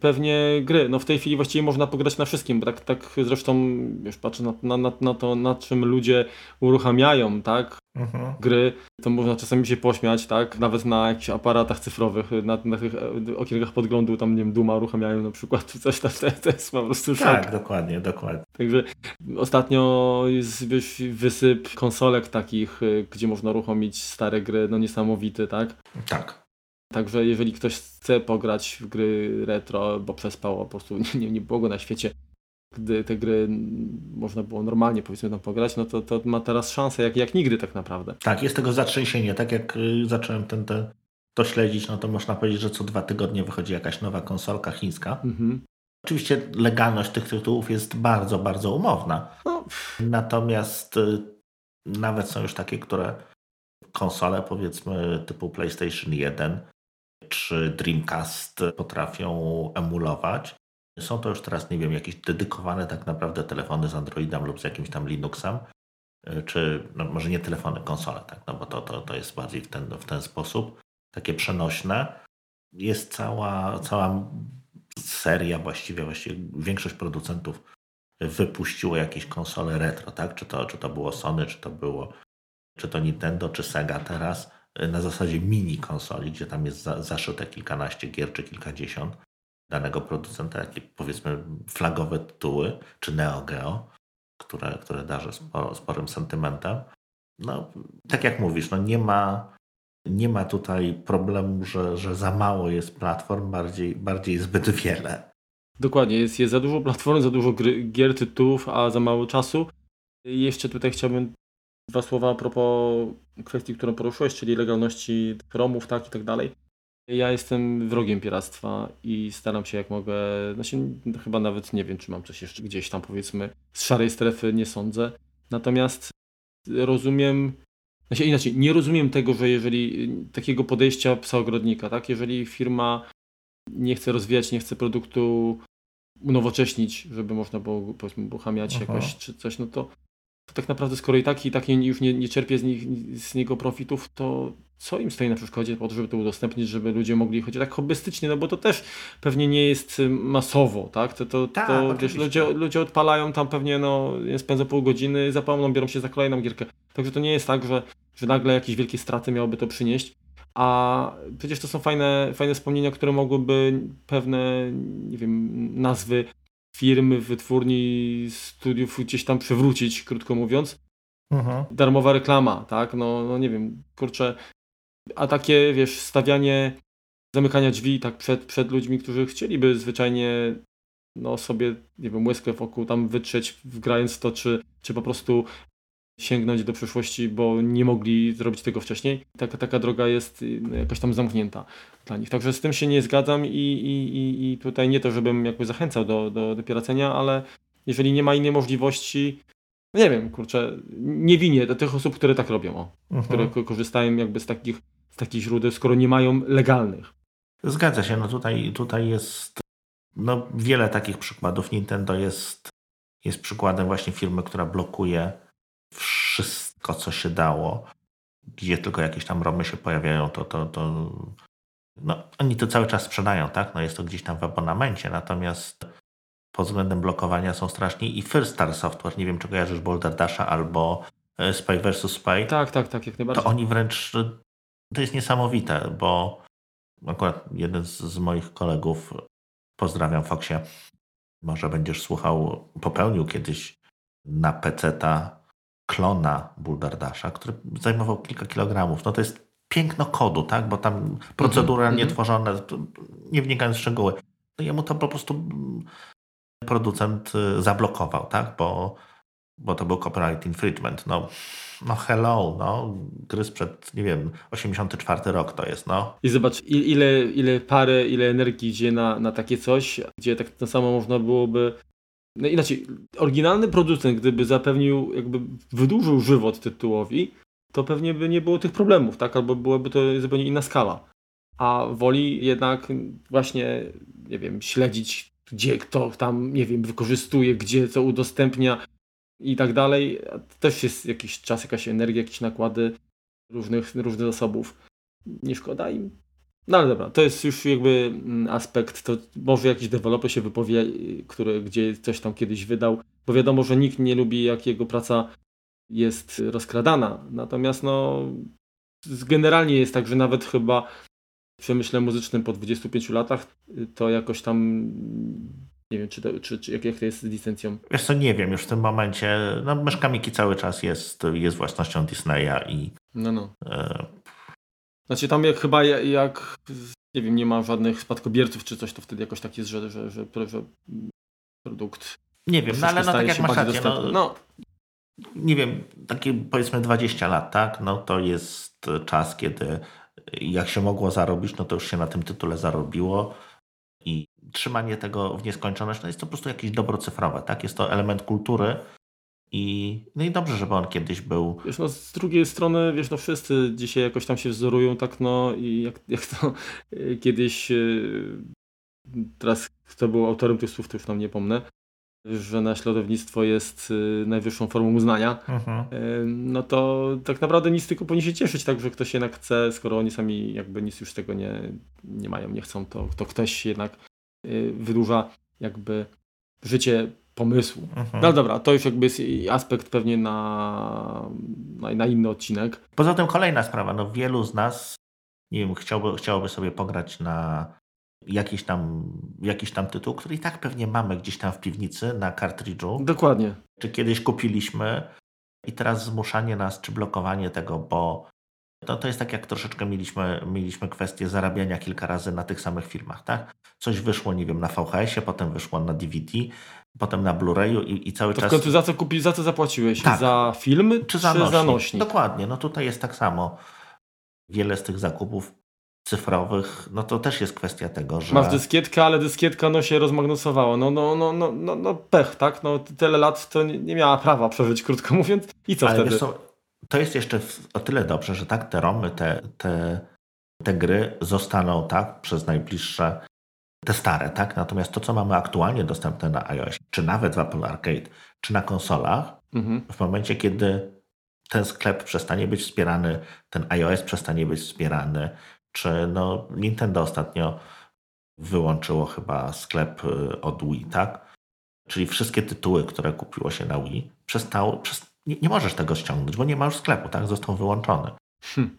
S1: pewnie gry. No w tej chwili właściwie można pograć na wszystkim, bo tak, tak zresztą już patrzę na, na, na to, na czym ludzie uruchamiają, tak, mhm. gry, to można czasami się pośmiać, tak, nawet na jakichś aparatach cyfrowych, na, na tych e, okienkach podglądu, tam nie wiem, Duma uruchamiają na przykład, czy coś tam, to jest po prostu szok.
S2: Tak, dokładnie, dokładnie.
S1: Także ostatnio jest wysyp konsolek takich, e, gdzie można uruchomić stare gry, no niesamowity, tak?
S2: Tak.
S1: Także jeżeli ktoś chce pograć w gry retro, bo przespał, po prostu nie, nie było go na świecie, gdy te gry można było normalnie powiedzmy tam pograć, no to, to ma teraz szansę jak, jak nigdy tak naprawdę.
S2: Tak, jest tego zatrzęsienie. Tak jak y, zacząłem ten, ten, to śledzić, no to można powiedzieć, że co dwa tygodnie wychodzi jakaś nowa konsolka chińska. Mhm. Oczywiście legalność tych tytułów jest bardzo, bardzo umowna. No. Natomiast y, nawet są już takie, które konsole powiedzmy typu PlayStation 1 czy Dreamcast potrafią emulować. Są to już teraz, nie wiem, jakieś dedykowane tak naprawdę telefony z Androidem lub z jakimś tam Linuxem, czy no może nie telefony, konsole, tak, no bo to, to, to jest bardziej w ten, w ten sposób, takie przenośne. Jest cała, cała seria właściwie, właściwie większość producentów wypuściło jakieś konsole retro, tak? Czy to, czy to było Sony, czy to było, czy to Nintendo, czy Sega teraz na zasadzie mini konsoli, gdzie tam jest za, zaszyte kilkanaście gier czy kilkadziesiąt danego producenta, jakie powiedzmy flagowe tytuły, czy Neo Geo, które, które darzę sporo, sporym sentymentem. No, tak jak mówisz, no nie ma, nie ma tutaj problemu, że, że za mało jest platform, bardziej, bardziej zbyt wiele.
S1: Dokładnie, jest, jest za dużo platform, za dużo gry, gier, tytułów, a za mało czasu. I jeszcze tutaj chciałbym Dwa słowa a propos kwestii, którą poruszyłeś, czyli legalności romów, tak i tak dalej. Ja jestem wrogiem piractwa i staram się jak mogę, znaczy chyba nawet nie wiem, czy mam coś jeszcze gdzieś tam powiedzmy z szarej strefy, nie sądzę. Natomiast rozumiem, znaczy inaczej, nie rozumiem tego, że jeżeli takiego podejścia psa ogrodnika, tak, jeżeli firma nie chce rozwijać, nie chce produktu unowocześnić, żeby można było powiedzmy uruchamiać jakoś czy coś, no to to tak naprawdę skoro i tak i tak już nie, nie czerpie z, nich, z niego profitów, to co im stoi na przeszkodzie po to, żeby to udostępnić, żeby ludzie mogli chodzić tak hobbystycznie, no bo to też pewnie nie jest masowo, tak? To, to, tak, to wiesz, ludzie, ludzie odpalają tam pewnie, no, spędzą pół godziny, zapomną, biorą się za kolejną gierkę. Także to nie jest tak, że, że nagle jakieś wielkie straty miałoby to przynieść. A przecież to są fajne, fajne wspomnienia, które mogłyby pewne, nie wiem, nazwy firmy, wytwórni, studiów gdzieś tam przewrócić, krótko mówiąc. mhm. darmowa reklama, tak? No, no nie wiem, kurczę. A takie, wiesz, stawianie zamykania drzwi tak przed, przed ludźmi, którzy chcieliby zwyczajnie no sobie, nie wiem, łyskę wokół tam wytrzeć, wgrając to, czy, czy po prostu sięgnąć do przyszłości, bo nie mogli zrobić tego wcześniej. Taka, taka droga jest no, jakaś tam zamknięta dla nich. Także z tym się nie zgadzam i, i, i, i tutaj nie to, żebym jakby zachęcał do, do, do pieracenia, ale jeżeli nie ma innej możliwości, no nie wiem, kurczę, nie winię do tych osób, które tak robią, o, uh -huh. które korzystają jakby z takich, z takich źródeł, skoro nie mają legalnych.
S2: Zgadza się, no tutaj, tutaj jest no, wiele takich przykładów. Nintendo jest, jest przykładem właśnie firmy, która blokuje wszystko, co się dało. Gdzie tylko jakieś tam romy się pojawiają, to, to, to no, oni to cały czas sprzedają, tak? No jest to gdzieś tam w abonamencie, natomiast pod względem blokowania są straszni i First Star Software, nie wiem czy kojarzysz Boulder Dasha albo e, Spy vs. Spy.
S1: Tak, tak, tak, jak najbardziej.
S2: To oni wręcz, to jest niesamowite, bo akurat jeden z, z moich kolegów, pozdrawiam Foxie, może będziesz słuchał, popełnił kiedyś na PC-ta klona Buldardasha, który zajmował kilka kilogramów. No to jest piękno kodu, tak? Bo tam procedura mm -hmm. nietworzona, nie wnikając w szczegóły. No jemu to po prostu producent y, zablokował, tak? Bo, bo to był copyright infringement. No, no hello, no, gry sprzed, nie wiem, 84 rok to jest, no.
S1: I zobacz, ile, ile pary, ile energii idzie na, na takie coś, gdzie tak to samo można byłoby no inaczej, oryginalny producent, gdyby zapewnił, jakby wydłużył żywot tytułowi, to pewnie by nie było tych problemów, tak? Albo byłaby to zupełnie inna skala. A woli jednak właśnie, nie wiem, śledzić, gdzie kto tam, nie wiem, wykorzystuje, gdzie co udostępnia i tak dalej. Też jest jakiś czas, jakaś energia, jakieś nakłady różnych, różnych zasobów. Nie szkoda im no ale dobra, to jest już jakby mm, aspekt, to może jakiś deweloper się wypowie, który gdzie coś tam kiedyś wydał, bo wiadomo, że nikt nie lubi jak jego praca jest rozkradana. Natomiast no generalnie jest tak, że nawet chyba w przemyśle muzycznym po 25 latach to jakoś tam nie wiem, czy, to, czy, czy jak, jak to jest z licencją.
S2: Wiesz co, nie wiem, już w tym momencie no Myszka Miki cały czas jest, jest własnością Disneya i
S1: no, no. E, znaczy tam jak chyba jak, nie wiem, nie ma żadnych spadkobierców czy coś, to wtedy jakoś tak jest, że, że, że, że produkt...
S2: Nie wiem, no ale no tak jak masz rację, no, no, nie wiem, takie powiedzmy 20 lat, tak? No to jest czas, kiedy jak się mogło zarobić, no to już się na tym tytule zarobiło i trzymanie tego w nieskończoność, no jest to po prostu jakieś dobro cyfrowe, tak? Jest to element kultury, i, no i dobrze, żeby on kiedyś był.
S1: Wiesz, no z drugiej strony, wiesz, no wszyscy dzisiaj jakoś tam się wzorują, tak no i jak, jak to e, kiedyś, e, teraz kto był autorem tych słów, to już nam nie pomnę, że naśladownictwo jest e, najwyższą formą uznania, mhm. no to tak naprawdę nic tylko powinien się cieszyć, tak, że ktoś jednak chce, skoro oni sami jakby nic już tego nie, nie mają, nie chcą, to, to ktoś jednak wydłuża jakby życie pomysłu. Mhm. No dobra, to już jakby jest aspekt pewnie na, na, na, inny odcinek.
S2: Poza tym kolejna sprawa, no wielu z nas, nie wiem, chciałby, chciałoby sobie pograć na jakiś tam, jakiś tam tytuł, który i tak pewnie mamy gdzieś tam w piwnicy na kartridżu.
S1: Dokładnie.
S2: Czy kiedyś kupiliśmy i teraz zmuszanie nas, czy blokowanie tego, bo to, to jest tak, jak troszeczkę mieliśmy, mieliśmy kwestię zarabiania kilka razy na tych samych filmach, tak? Coś wyszło, nie wiem, na VHS-ie, potem wyszło na DVD, potem na Blu-rayu i, i cały
S1: to
S2: czas...
S1: końcu za co, kupi, za co zapłaciłeś? Tak. Za film czy za, czy nośnik? za nośnik?
S2: Dokładnie, no tutaj jest tak samo. Wiele z tych zakupów cyfrowych, no to też jest kwestia tego, że...
S1: Masz dyskietkę, ale dyskietka no się rozmagnesowała. No, no, no, no, no, no pech, tak? No tyle lat to nie, nie miała prawa przeżyć, krótko mówiąc. I co ale wtedy?
S2: To jest jeszcze o tyle dobrze, że tak te romy, te, te, te gry zostaną tak przez najbliższe te stare, tak? Natomiast to, co mamy aktualnie dostępne na iOS, czy nawet w Apple Arcade, czy na konsolach, mhm. w momencie, kiedy ten sklep przestanie być wspierany, ten iOS przestanie być wspierany, czy no Nintendo ostatnio wyłączyło chyba sklep y, od Wii, tak? Czyli wszystkie tytuły, które kupiło się na Wii, przestało, nie, nie możesz tego ściągnąć, bo nie ma już sklepu, tak? Został wyłączony. Hmm.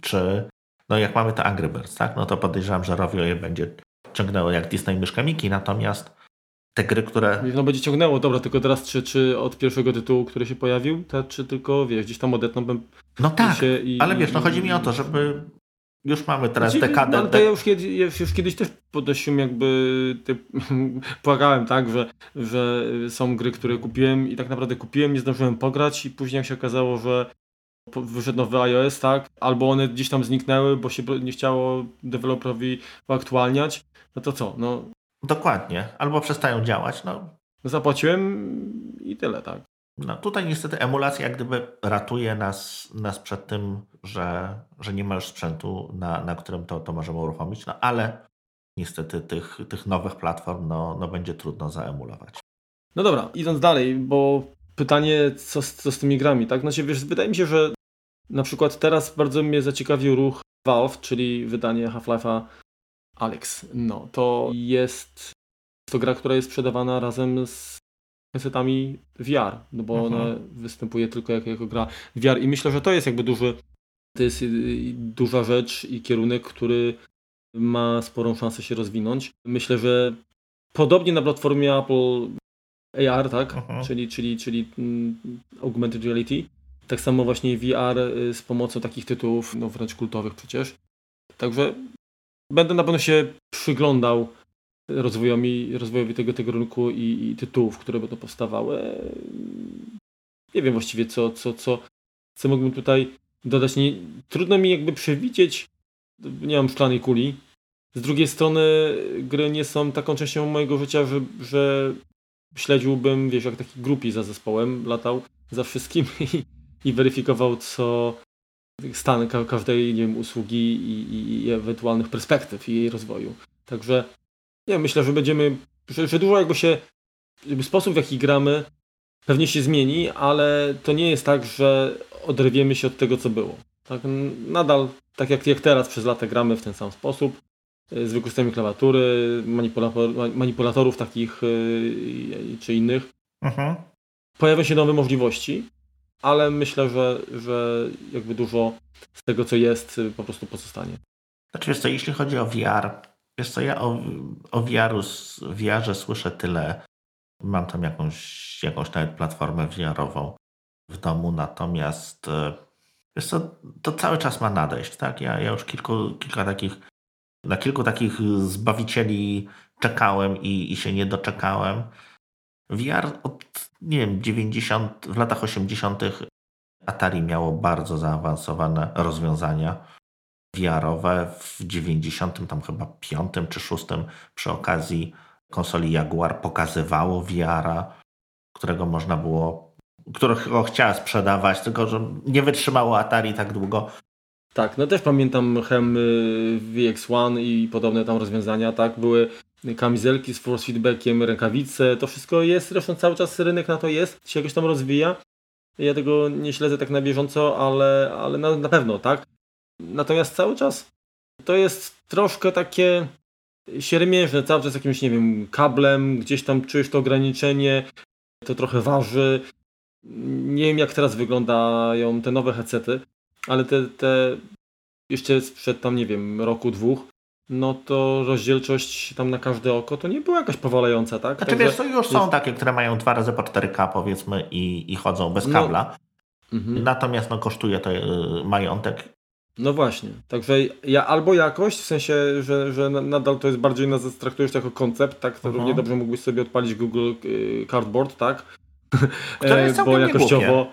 S2: Czy, no jak mamy te Angry Birds, tak? No to podejrzewam, że Rovio je będzie ciągnęło jak Disney myszka Miki, natomiast te gry, które...
S1: No będzie ciągnęło, dobra, tylko teraz czy, czy od pierwszego tytułu, który się pojawił, czy tylko, wiesz, gdzieś tam odetną
S2: No tak, i, ale wiesz, no chodzi mi o to, żeby już mamy teraz znaczy, dekadę.
S1: No, to ja już, już kiedyś też podnosiłem jakby, typ, płakałem, tak, że, że są gry, które kupiłem i tak naprawdę kupiłem, nie zdążyłem pograć i później jak się okazało, że wyszedł nowy iOS, tak, albo one gdzieś tam zniknęły, bo się nie chciało deweloperowi uaktualniać, no to co, no.
S2: Dokładnie, albo przestają działać, no.
S1: Zapłaciłem i tyle, tak.
S2: No tutaj niestety emulacja jak gdyby ratuje nas, nas przed tym, że, że nie ma już sprzętu, na, na którym to, to możemy uruchomić, no ale niestety tych, tych nowych platform no, no będzie trudno zaemulować.
S1: No dobra, idąc dalej, bo pytanie, co, co z tymi grami, tak? Znaczy, wiesz, wydaje mi się, że na przykład teraz bardzo mnie zaciekawił ruch Valve, czyli wydanie Half-Life'a Alex. No, to jest to gra, która jest sprzedawana razem z headsetami VR, no bo mhm. ona występuje tylko jako, jako gra VR i myślę, że to jest jakby duży, to jest y, duża rzecz i kierunek, który ma sporą szansę się rozwinąć. Myślę, że podobnie na platformie Apple AR, tak, mhm. czyli, czyli, czyli mm, Augmented Reality, tak samo właśnie VR y, z pomocą takich tytułów, no wręcz kultowych przecież. Także będę na pewno się przyglądał rozwojowi, rozwojowi tego, tego rynku i, i tytułów, które będą powstawały. Nie wiem właściwie, co, co, co, co mógłbym tutaj dodać. Nie, trudno mi jakby przewidzieć, nie mam szklanej kuli. Z drugiej strony gry nie są taką częścią mojego życia, że, że śledziłbym, wiesz, jak taki grupi za zespołem, latał za wszystkim i, i weryfikował, co stan każdej nie wiem, usługi i, i, i ewentualnych perspektyw jej rozwoju. Także nie, myślę, że będziemy, że, że dużo jakby się, jakby sposób w jaki gramy pewnie się zmieni, ale to nie jest tak, że oderwiemy się od tego, co było. Tak, nadal, tak jak, jak teraz przez lata gramy w ten sam sposób, z wykorzystaniem klawiatury, manipulator, manipulatorów takich y, czy innych. Mhm. Pojawią się nowe możliwości, ale myślę, że, że jakby dużo z tego, co jest, po prostu pozostanie.
S2: Znaczy, co, jeśli chodzi o VR, Wiesz co, ja o, o VR-u, słyszę tyle. Mam tam jakąś, jakąś nawet platformę VR-ową w domu, natomiast e, wiesz co, to cały czas ma nadejść, tak? Ja, ja już kilku, kilka takich, na kilku takich zbawicieli czekałem i, i się nie doczekałem. VR od, nie wiem, 90, w latach 80. Atari miało bardzo zaawansowane rozwiązania VR-owe w 90 tam chyba 5 czy 6 przy okazji konsoli Jaguar pokazywało VR-a, którego można było, którego chciała sprzedawać, tylko że nie wytrzymało Atari tak długo.
S1: Tak, no też pamiętam Hem y, VX1 i podobne tam rozwiązania, tak, były kamizelki z force feedbackiem, rękawice, to wszystko jest, zresztą cały czas rynek na to jest, się jakoś tam rozwija. Ja tego nie śledzę tak na bieżąco, ale, ale na, na pewno, tak. Natomiast cały czas to jest troszkę takie siermiężne, cały czas jakimś, nie wiem, kablem, gdzieś tam czujesz to ograniczenie, to trochę waży. Nie wiem, jak teraz wyglądają te nowe headsety, ale te, te jeszcze sprzed tam, nie wiem, roku, dwóch, no to rozdzielczość tam na każde oko to nie była jakaś powalająca, tak?
S2: Znaczy Także wiesz, już są jest... takie, które mają dwa razy po 4K powiedzmy i, i chodzą bez no, kabla. No, Natomiast no, kosztuje to y, majątek
S1: no właśnie, także ja albo jakość, w sensie, że, że nadal to jest bardziej nas traktujesz jako koncept, tak, to uh -huh. równie dobrze mógłbyś sobie odpalić Google y, Cardboard, tak?
S2: Które jest bo jakościowo,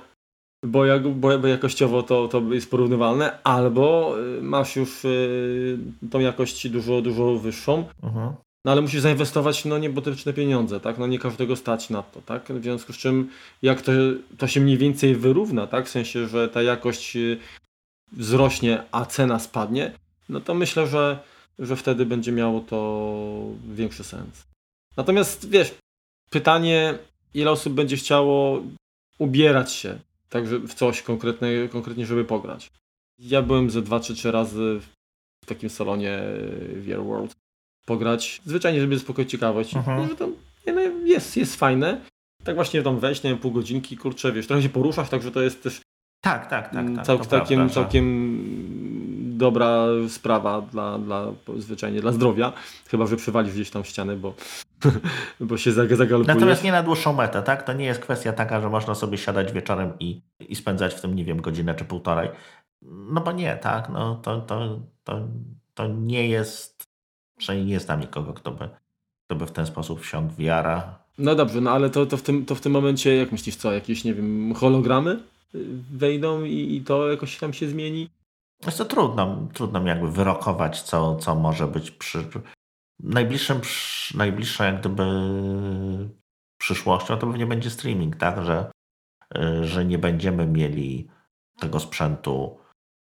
S1: bo, jak, bo, jakościowo to, to jest porównywalne, albo y, masz już y, tą jakość dużo, dużo wyższą, uh -huh. no ale musisz zainwestować no niebotyczne pieniądze, tak? No nie każdego stać na to, tak? W związku z czym jak to, to się mniej więcej wyrówna, tak? W sensie, że ta jakość wzrośnie, a cena spadnie, no to myślę, że, że wtedy będzie miało to większy sens. Natomiast wiesz, pytanie, ile osób będzie chciało ubierać się także w coś konkretne, konkretnie, żeby pograć. Ja byłem ze dwa czy trzy razy w takim salonie VR World pograć, zwyczajnie, żeby zaspokoić ciekawość. Mhm. Że tam no, jest, jest fajne. Tak właśnie tam wejść, nie wiem, pół godzinki, kurczę, wiesz, trochę się poruszasz, także to jest też
S2: tak, tak, tak. tak
S1: Cał, całkiem, prawda, całkiem dobra sprawa dla, dla zwyczajnie dla zdrowia. Chyba, że przywalisz gdzieś tam ścianę, bo bo się zagalopuje.
S2: Natomiast nie na dłuższą metę, tak? To nie jest kwestia taka, że można sobie siadać wieczorem i, i spędzać w tym, nie wiem, godzinę czy półtorej. No bo nie, tak? No to, to, to, to nie jest, przynajmniej nie jest tam nikogo, kto by, kto by w ten sposób wsiąkł w wiara.
S1: No dobrze, no ale to, to, w tym, to w tym momencie, jak myślisz, co? Jakieś, nie wiem, hologramy wejdą i, i to jakoś tam się zmieni?
S2: Jest to trudno, trudno mi jakby wyrokować, co, co może być przy najbliższym, najbliższą jak gdyby przyszłością to pewnie będzie streaming, tak, że, y, że nie będziemy mieli tego sprzętu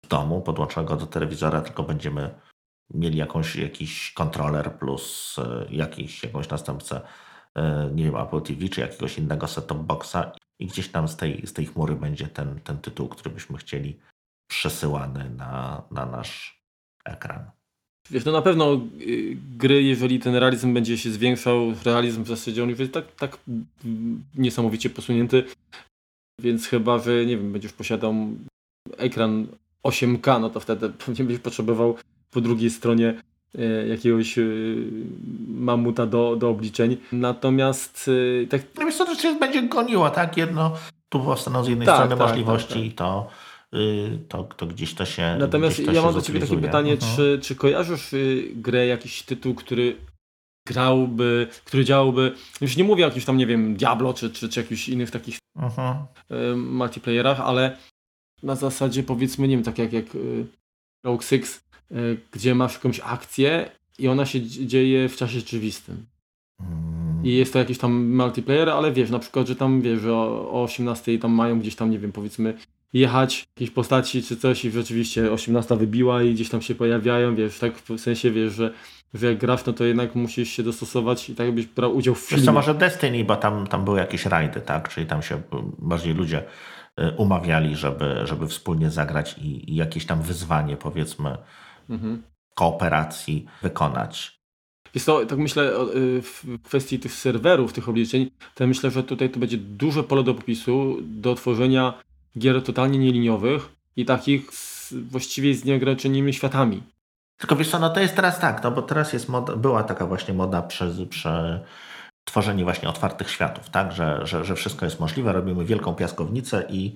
S2: w domu podłączonego do telewizora, tylko będziemy mieli jakąś, jakiś kontroler plus y, jakiś, jakąś następcę, nie wiem, Apple TV czy jakiegoś innego set-top boxa i gdzieś tam z tej, z tej chmury będzie ten, ten tytuł, który byśmy chcieli przesyłany na, na nasz ekran.
S1: Wiesz, no na pewno y, gry, jeżeli ten realizm będzie się zwiększał, realizm w zasadzie on już jest tak, tak niesamowicie posunięty, więc chyba, że nie wiem, będziesz posiadał ekran 8K, no to wtedy pewnie będziesz potrzebował po drugiej stronie jakiegoś y, mamuta do, do obliczeń. Natomiast tak...
S2: No to się będzie goniło, tak? Jedno tu powstaną z jednej tak, strony tak, możliwości tak, tak. to Y, to, to gdzieś to się.
S1: Natomiast
S2: to
S1: ja mam do Ciebie takie pytanie, mhm. czy, czy kojarzysz y, grę, jakiś tytuł, który grałby, który działałby, już nie mówię o jakimś tam, nie wiem, Diablo, czy, czy, czy jakichś innych takich mhm. -huh. multiplayerach, ale na zasadzie powiedzmy, nie wiem, tak jak, jak y, Rogue Six, gdzie masz jakąś akcję i ona się dzieje w czasie rzeczywistym. Hmm. I jest to jakiś tam multiplayer, ale wiesz, na przykład, że tam wiesz, że o, o 18 tam mają gdzieś tam, nie wiem, powiedzmy jechać jakieś postaci czy coś i rzeczywiście 18 wybiła i gdzieś tam się pojawiają, wiesz, tak w sensie wiesz, że, że jak grasz, no to jednak musisz się dostosować i tak byś brał udział w filmie.
S2: Wiesz co, może Destiny, bo tam, tam były jakieś rajdy, tak, czyli tam się bardziej ludzie y, umawiali, żeby, żeby wspólnie zagrać i, i jakieś tam wyzwanie, powiedzmy, mhm. kooperacji wykonać.
S1: Jest to, tak myślę, y, w kwestii tych serwerów, tych obliczeń, to myślę, że tutaj to będzie duże pole do popisu, do tworzenia gier totalnie nieliniowych i takich z, właściwie z nieograniczonymi światami.
S2: Tylko wiesz co, no to jest teraz tak, no bo teraz jest moda, była taka właśnie moda przez, przez tworzenie właśnie otwartych światów, tak, że, że, że wszystko jest możliwe, robimy wielką piaskownicę i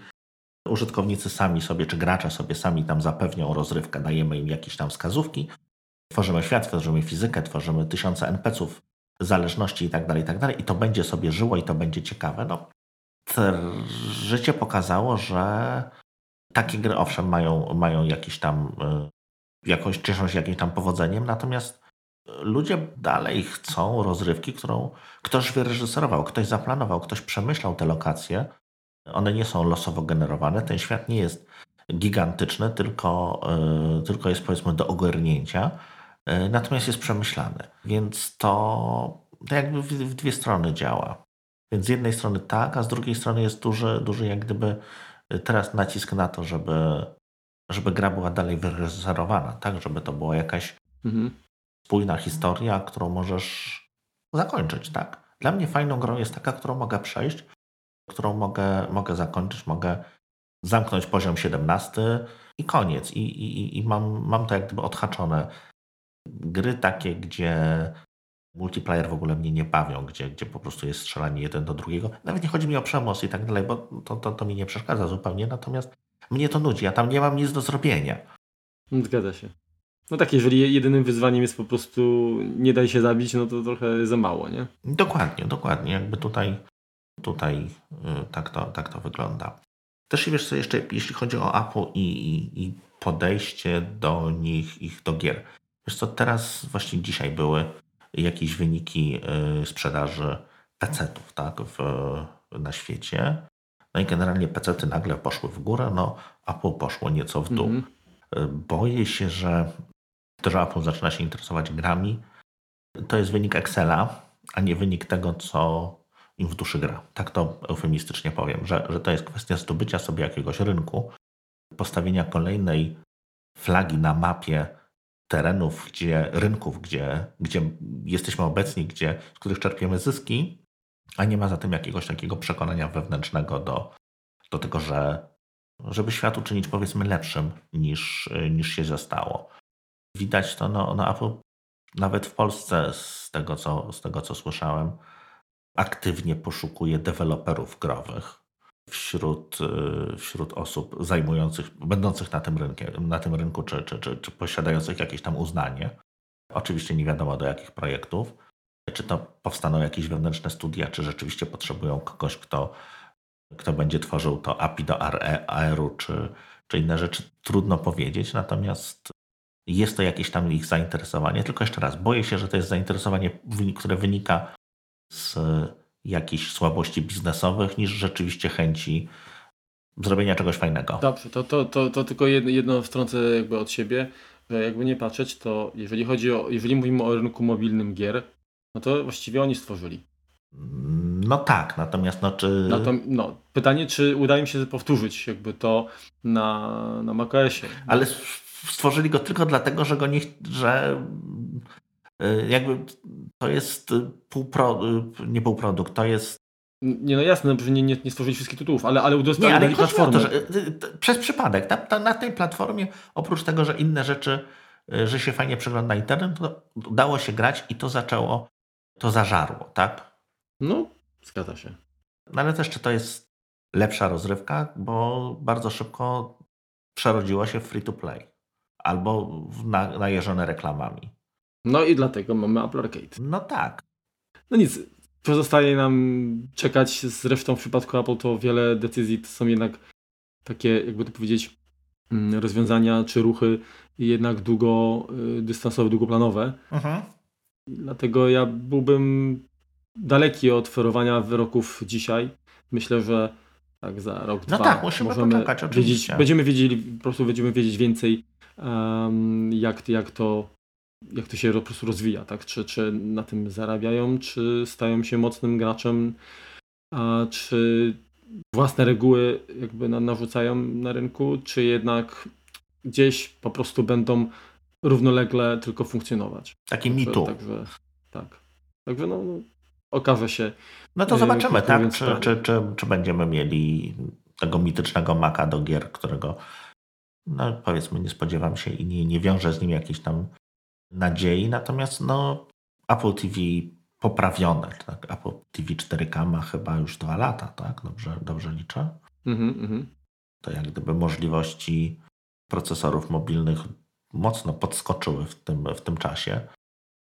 S2: użytkownicy sami sobie, czy gracze sobie sami tam zapewnią rozrywkę, dajemy im jakieś tam wskazówki, tworzymy świat, tworzymy fizykę, tworzymy tysiące NPC-ów, zależności tak tak dalej i to będzie sobie żyło i to będzie ciekawe. No, życie pokazało, że takie gry owszem mają, mają jakiś tam y, jakoś cieszą się jakimś tam powodzeniem, natomiast ludzie dalej chcą rozrywki, którą ktoś wyreżyserował, ktoś zaplanował, ktoś przemyślał te lokacje. One nie są losowo generowane. Ten świat nie jest gigantyczny, tylko, y, tylko jest powiedzmy do ogarnięcia, y, natomiast jest przemyślany. Więc to, to jakby w dwie strony działa. Więc z jednej strony tak, a z drugiej strony jest duży, duży jak gdyby y, teraz nacisk na to, żeby, żeby gra była dalej wyreżyserowana, tak, żeby to była jakaś mhm. spójna historia, którą możesz zakończyć, tak. Dla mnie fajną grą jest taka, którą mogę przejść, którą mogę, mogę zakończyć, mogę zamknąć poziom 17 i koniec. I, i, i mam, mam to jak gdyby odhaczone. Gry takie, gdzie multiplayer w ogóle mnie nie bawią, gdzie, gdzie po prostu jest strzelanie jeden do drugiego. Nawet nie chodzi mi o przemoc i tak dalej, bo to, to, to mi nie przeszkadza zupełnie, natomiast mnie to nudzi, ja tam nie mam nic do zrobienia.
S1: Zgadza się. No tak, jeżeli jedynym wyzwaniem jest po prostu nie daj się zabić, no to trochę za mało, nie?
S2: Dokładnie, dokładnie. Jakby tutaj, tutaj yy, tak, to, tak to wygląda. Też wiesz co, jeszcze jeśli chodzi o Apple i, i, i podejście do nich, ich do gier. Wiesz co, teraz właśnie dzisiaj były jakieś wyniki y, sprzedaży PC-ów tak, w, na świecie. No i generalnie PC-ty nagle poszły w górę, no Apple poszło nieco w dół. Mm -hmm. Boję się, że to, że Apple zaczyna się interesować grami, to jest wynik Excela, a nie wynik tego, co im w duszy gra. Tak to eufemistycznie powiem, że, że to jest kwestia zdobycia sobie jakiegoś rynku, postawienia kolejnej flagi na mapie terenów, gdzie, rynków, gdzie, gdzie jesteśmy obecni, gdzie, z których czerpiemy zyski, a nie ma za tym jakiegoś takiego przekonania wewnętrznego do, do tego, że żeby świat uczynić powiedzmy lepszym niż, niż się zostało. Widać to, no, no nawet w Polsce, z tego co, z tego co słyszałem, aktywnie poszukuje deweloperów growych wśród, y, wśród osób zajmujących, będących na tym, rynku, na tym rynku czy, czy, czy, czy posiadających jakieś tam uznanie. Oczywiście nie wiadomo do jakich projektów. Czy to powstaną jakieś wewnętrzne studia, czy rzeczywiście potrzebują kogoś, kto, kto będzie tworzył to API do AR-u, czy, czy inne rzeczy. Trudno powiedzieć, natomiast jest to jakieś tam ich zainteresowanie. Tylko jeszcze raz, boję się, że to jest zainteresowanie, które wynika z jakichś słabości biznesowych, niż rzeczywiście chęci zrobienia czegoś fajnego.
S1: Dobrze, to, to, to, to tylko jedno, jedno wtrącę jakby od siebie, że jakby nie patrzeć, to jeżeli chodzi o, jeżeli mówimy o rynku mobilnym gier, no to właściwie oni stworzyli.
S2: No tak, natomiast no czy...
S1: No, no pytanie, czy uda im się powtórzyć jakby to na, na macOSie.
S2: Ale stworzyli go tylko dlatego, że go nie, że y, jakby to jest półpro, y, nie półprodukt, to jest
S1: nie, no jasne, że nie, nie, nie stworzyli wszystkich tytułów, ale, ale udostępnili platformę. To, że,
S2: y, przez przypadek. Na, na, na, tej platformie, oprócz tego, że inne rzeczy, że się fajnie przegląda internet, to dało się grać i to zaczęło, to zażarło, tak?
S1: No, zgadza się.
S2: No ale też czy to jest lepsza rozrywka, bo bardzo szybko przerodziło się w free to play albo na, najeżone reklamami.
S1: No i dlatego mamy Apple Arcade.
S2: No tak.
S1: No nic, pozostaje nam czekać. Zresztą w przypadku Apple to wiele decyzji to są jednak takie, jakby to powiedzieć, mm, rozwiązania czy ruchy jednak długodystansowe, y, długoplanowe. Mhm. Dlatego ja byłbym daleki od oferowania wyroków dzisiaj. Myślę, że tak za rok,
S2: no
S1: dwa
S2: tak, musimy możemy poczekać,
S1: wiedzieć, będziemy wiedzieli, po prostu będziemy wiedzieć więcej um, jak, jak, to, jak to się po prostu rozwija, tak? Czy, czy na tym zarabiają, czy stają się mocnym graczem, a czy własne reguły jakby narzucają na rynku, czy jednak gdzieś po prostu będą równolegle tylko funkcjonować.
S2: Taki mitu.
S1: Także, tak. Także no, okaże się.
S2: No to zobaczymy, tak? Czy, czy, czy, czy będziemy mieli tego mitycznego maka do gier, którego no powiedzmy nie spodziewam się i nie, nie wiążę z nim jakiejś tam nadziei. Natomiast no Apple TV poprawione, tak? Apple TV 4K ma chyba już dwa lata, tak? Dobrze, dobrze liczę? Mm -hmm. To jak gdyby możliwości procesorów mobilnych mocno podskoczyły w tym, w tym czasie.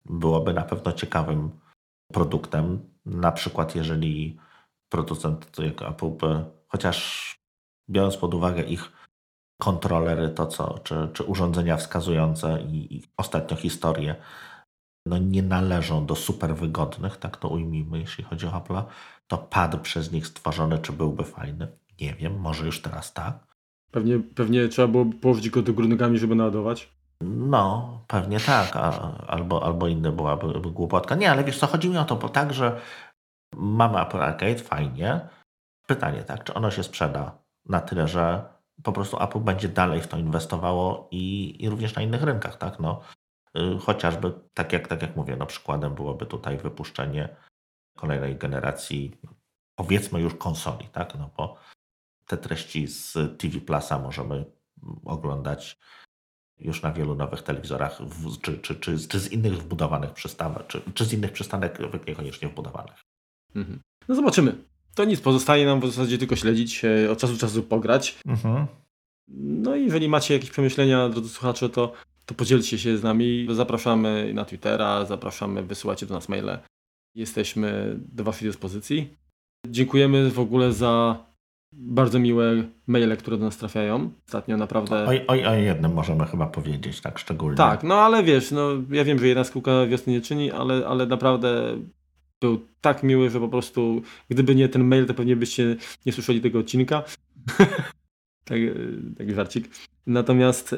S2: Byłoby na pewno ciekawym produktem. Na przykład, jeżeli producent jak Apple, chociaż biorąc pod uwagę ich kontrolery, to co, czy, czy urządzenia wskazujące i, i ostatnio historię, no nie należą do super wygodnych, tak to ujmijmy, jeśli chodzi o Apple'a, to pad przez nich stworzony, czy byłby fajny? Nie wiem, może już teraz tak.
S1: Pewnie, pewnie trzeba było położyć go do góry nogami, żeby naładować.
S2: No, pewnie tak, a, albo, albo inne byłaby głupotka. Nie, ale wiesz co, chodzi mi o to, bo tak, że mamy Apple Arcade, fajnie. Pytanie, tak, czy ono się sprzeda na tyle, że po prostu Apple będzie dalej w to inwestowało i, i również na innych rynkach, tak, no. Y, chociażby, tak jak, tak jak mówię, no przykładem byłoby tutaj wypuszczenie kolejnej generacji, powiedzmy już konsoli, tak, no bo te treści z TV Plusa możemy oglądać już na wielu nowych telewizorach, czy, czy, czy, czy z innych wbudowanych przystawek, czy, czy z innych przystanek niekoniecznie wbudowanych.
S1: Mhm. No zobaczymy. To nic, pozostaje nam w zasadzie tylko śledzić, e, od czasu do czasu pograć. Mhm. No i jeżeli macie jakieś przemyślenia, drodzy słuchacze, to, to podzielcie się z nami. Zapraszamy na Twittera, zapraszamy, wysyłacie do nas maile. Jesteśmy do Waszej dyspozycji. Dziękujemy w ogóle za bardzo miłe maile, które do nas trafiają. Ostatnio naprawdę.
S2: O, o, o jednym możemy chyba powiedzieć, tak szczególnie.
S1: Tak, no ale wiesz, no ja wiem, że jedna skółka wiosny nie czyni, ale, ale naprawdę był tak miły, że po prostu gdyby nie ten mail, to pewnie byście nie słyszeli tego odcinka. tak, taki żarcik. Natomiast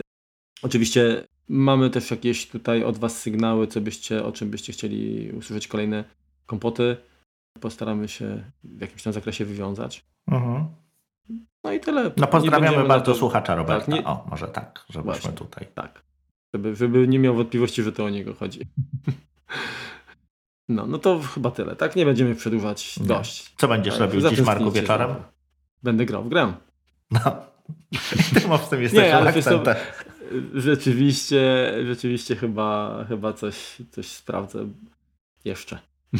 S1: oczywiście mamy też jakieś tutaj od Was sygnały, co byście, o czym byście chcieli usłyszeć kolejne kompoty. Postaramy się w jakimś tam zakresie wywiązać. Mhm. No i tyle.
S2: No pozdrawiamy bardzo to... słuchacza Roberta. Tak, nie... O, może tak, żebyśmy Właśnie, tutaj.
S1: Tak. Żeby, żeby nie miał wątpliwości, że to o niego chodzi. No, no to chyba tyle, tak? Nie będziemy przedłużać dość.
S2: Co będziesz tak, robił dziś, Marku, wieczorem?
S1: Będę grał w grę.
S2: No. Ty w tym jesteś nie, ale
S1: rzeczywiście, rzeczywiście chyba, chyba coś, coś sprawdzę jeszcze.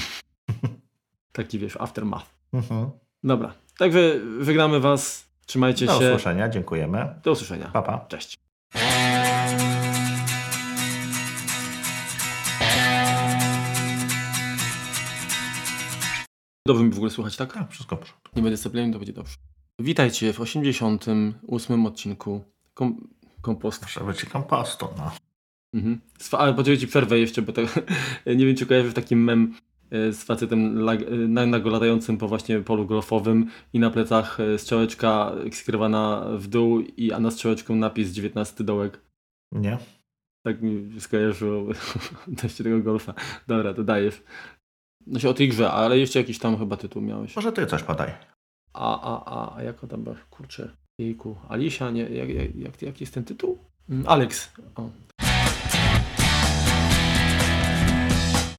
S1: Taki wiesz, aftermath.
S2: Mhm.
S1: Dobra, także żegnamy Was. Trzymajcie
S2: Do
S1: się.
S2: usłyszenia, dziękujemy.
S1: Do usłyszenia.
S2: Pa, pa.
S1: Cześć. Dobrze mi w ogóle słuchać, tak?
S2: Tak, wszystko porządku.
S1: Nie będę stabilny, to będzie dobrze. Witajcie w 88 odcinku kom kompostu.
S2: Trzeba ci kompostu, no.
S1: Mhm. Ale poczekaj ci przerwę jeszcze, bo to, nie wiem czy kojarzysz taki mem e, z facetem e, na- nago latającym po właśnie polu golfowym i na plecach e, strzałeczka skierowana w dół i a na strzałeczką napis 19 dołek.
S2: Nie?
S1: Tak mi skojarzyło dość tego golfa. Dobra, to dajesz. No się o tej grze, ale jeszcze jakiś tam chyba tytuł miałeś.
S2: Może ty coś podaj.
S1: A, a, a, a jak on tam? Kurczę. Jejku. Alicia, nie, jak, jak, jak, jaki jest ten tytuł? Mm, Alex. O.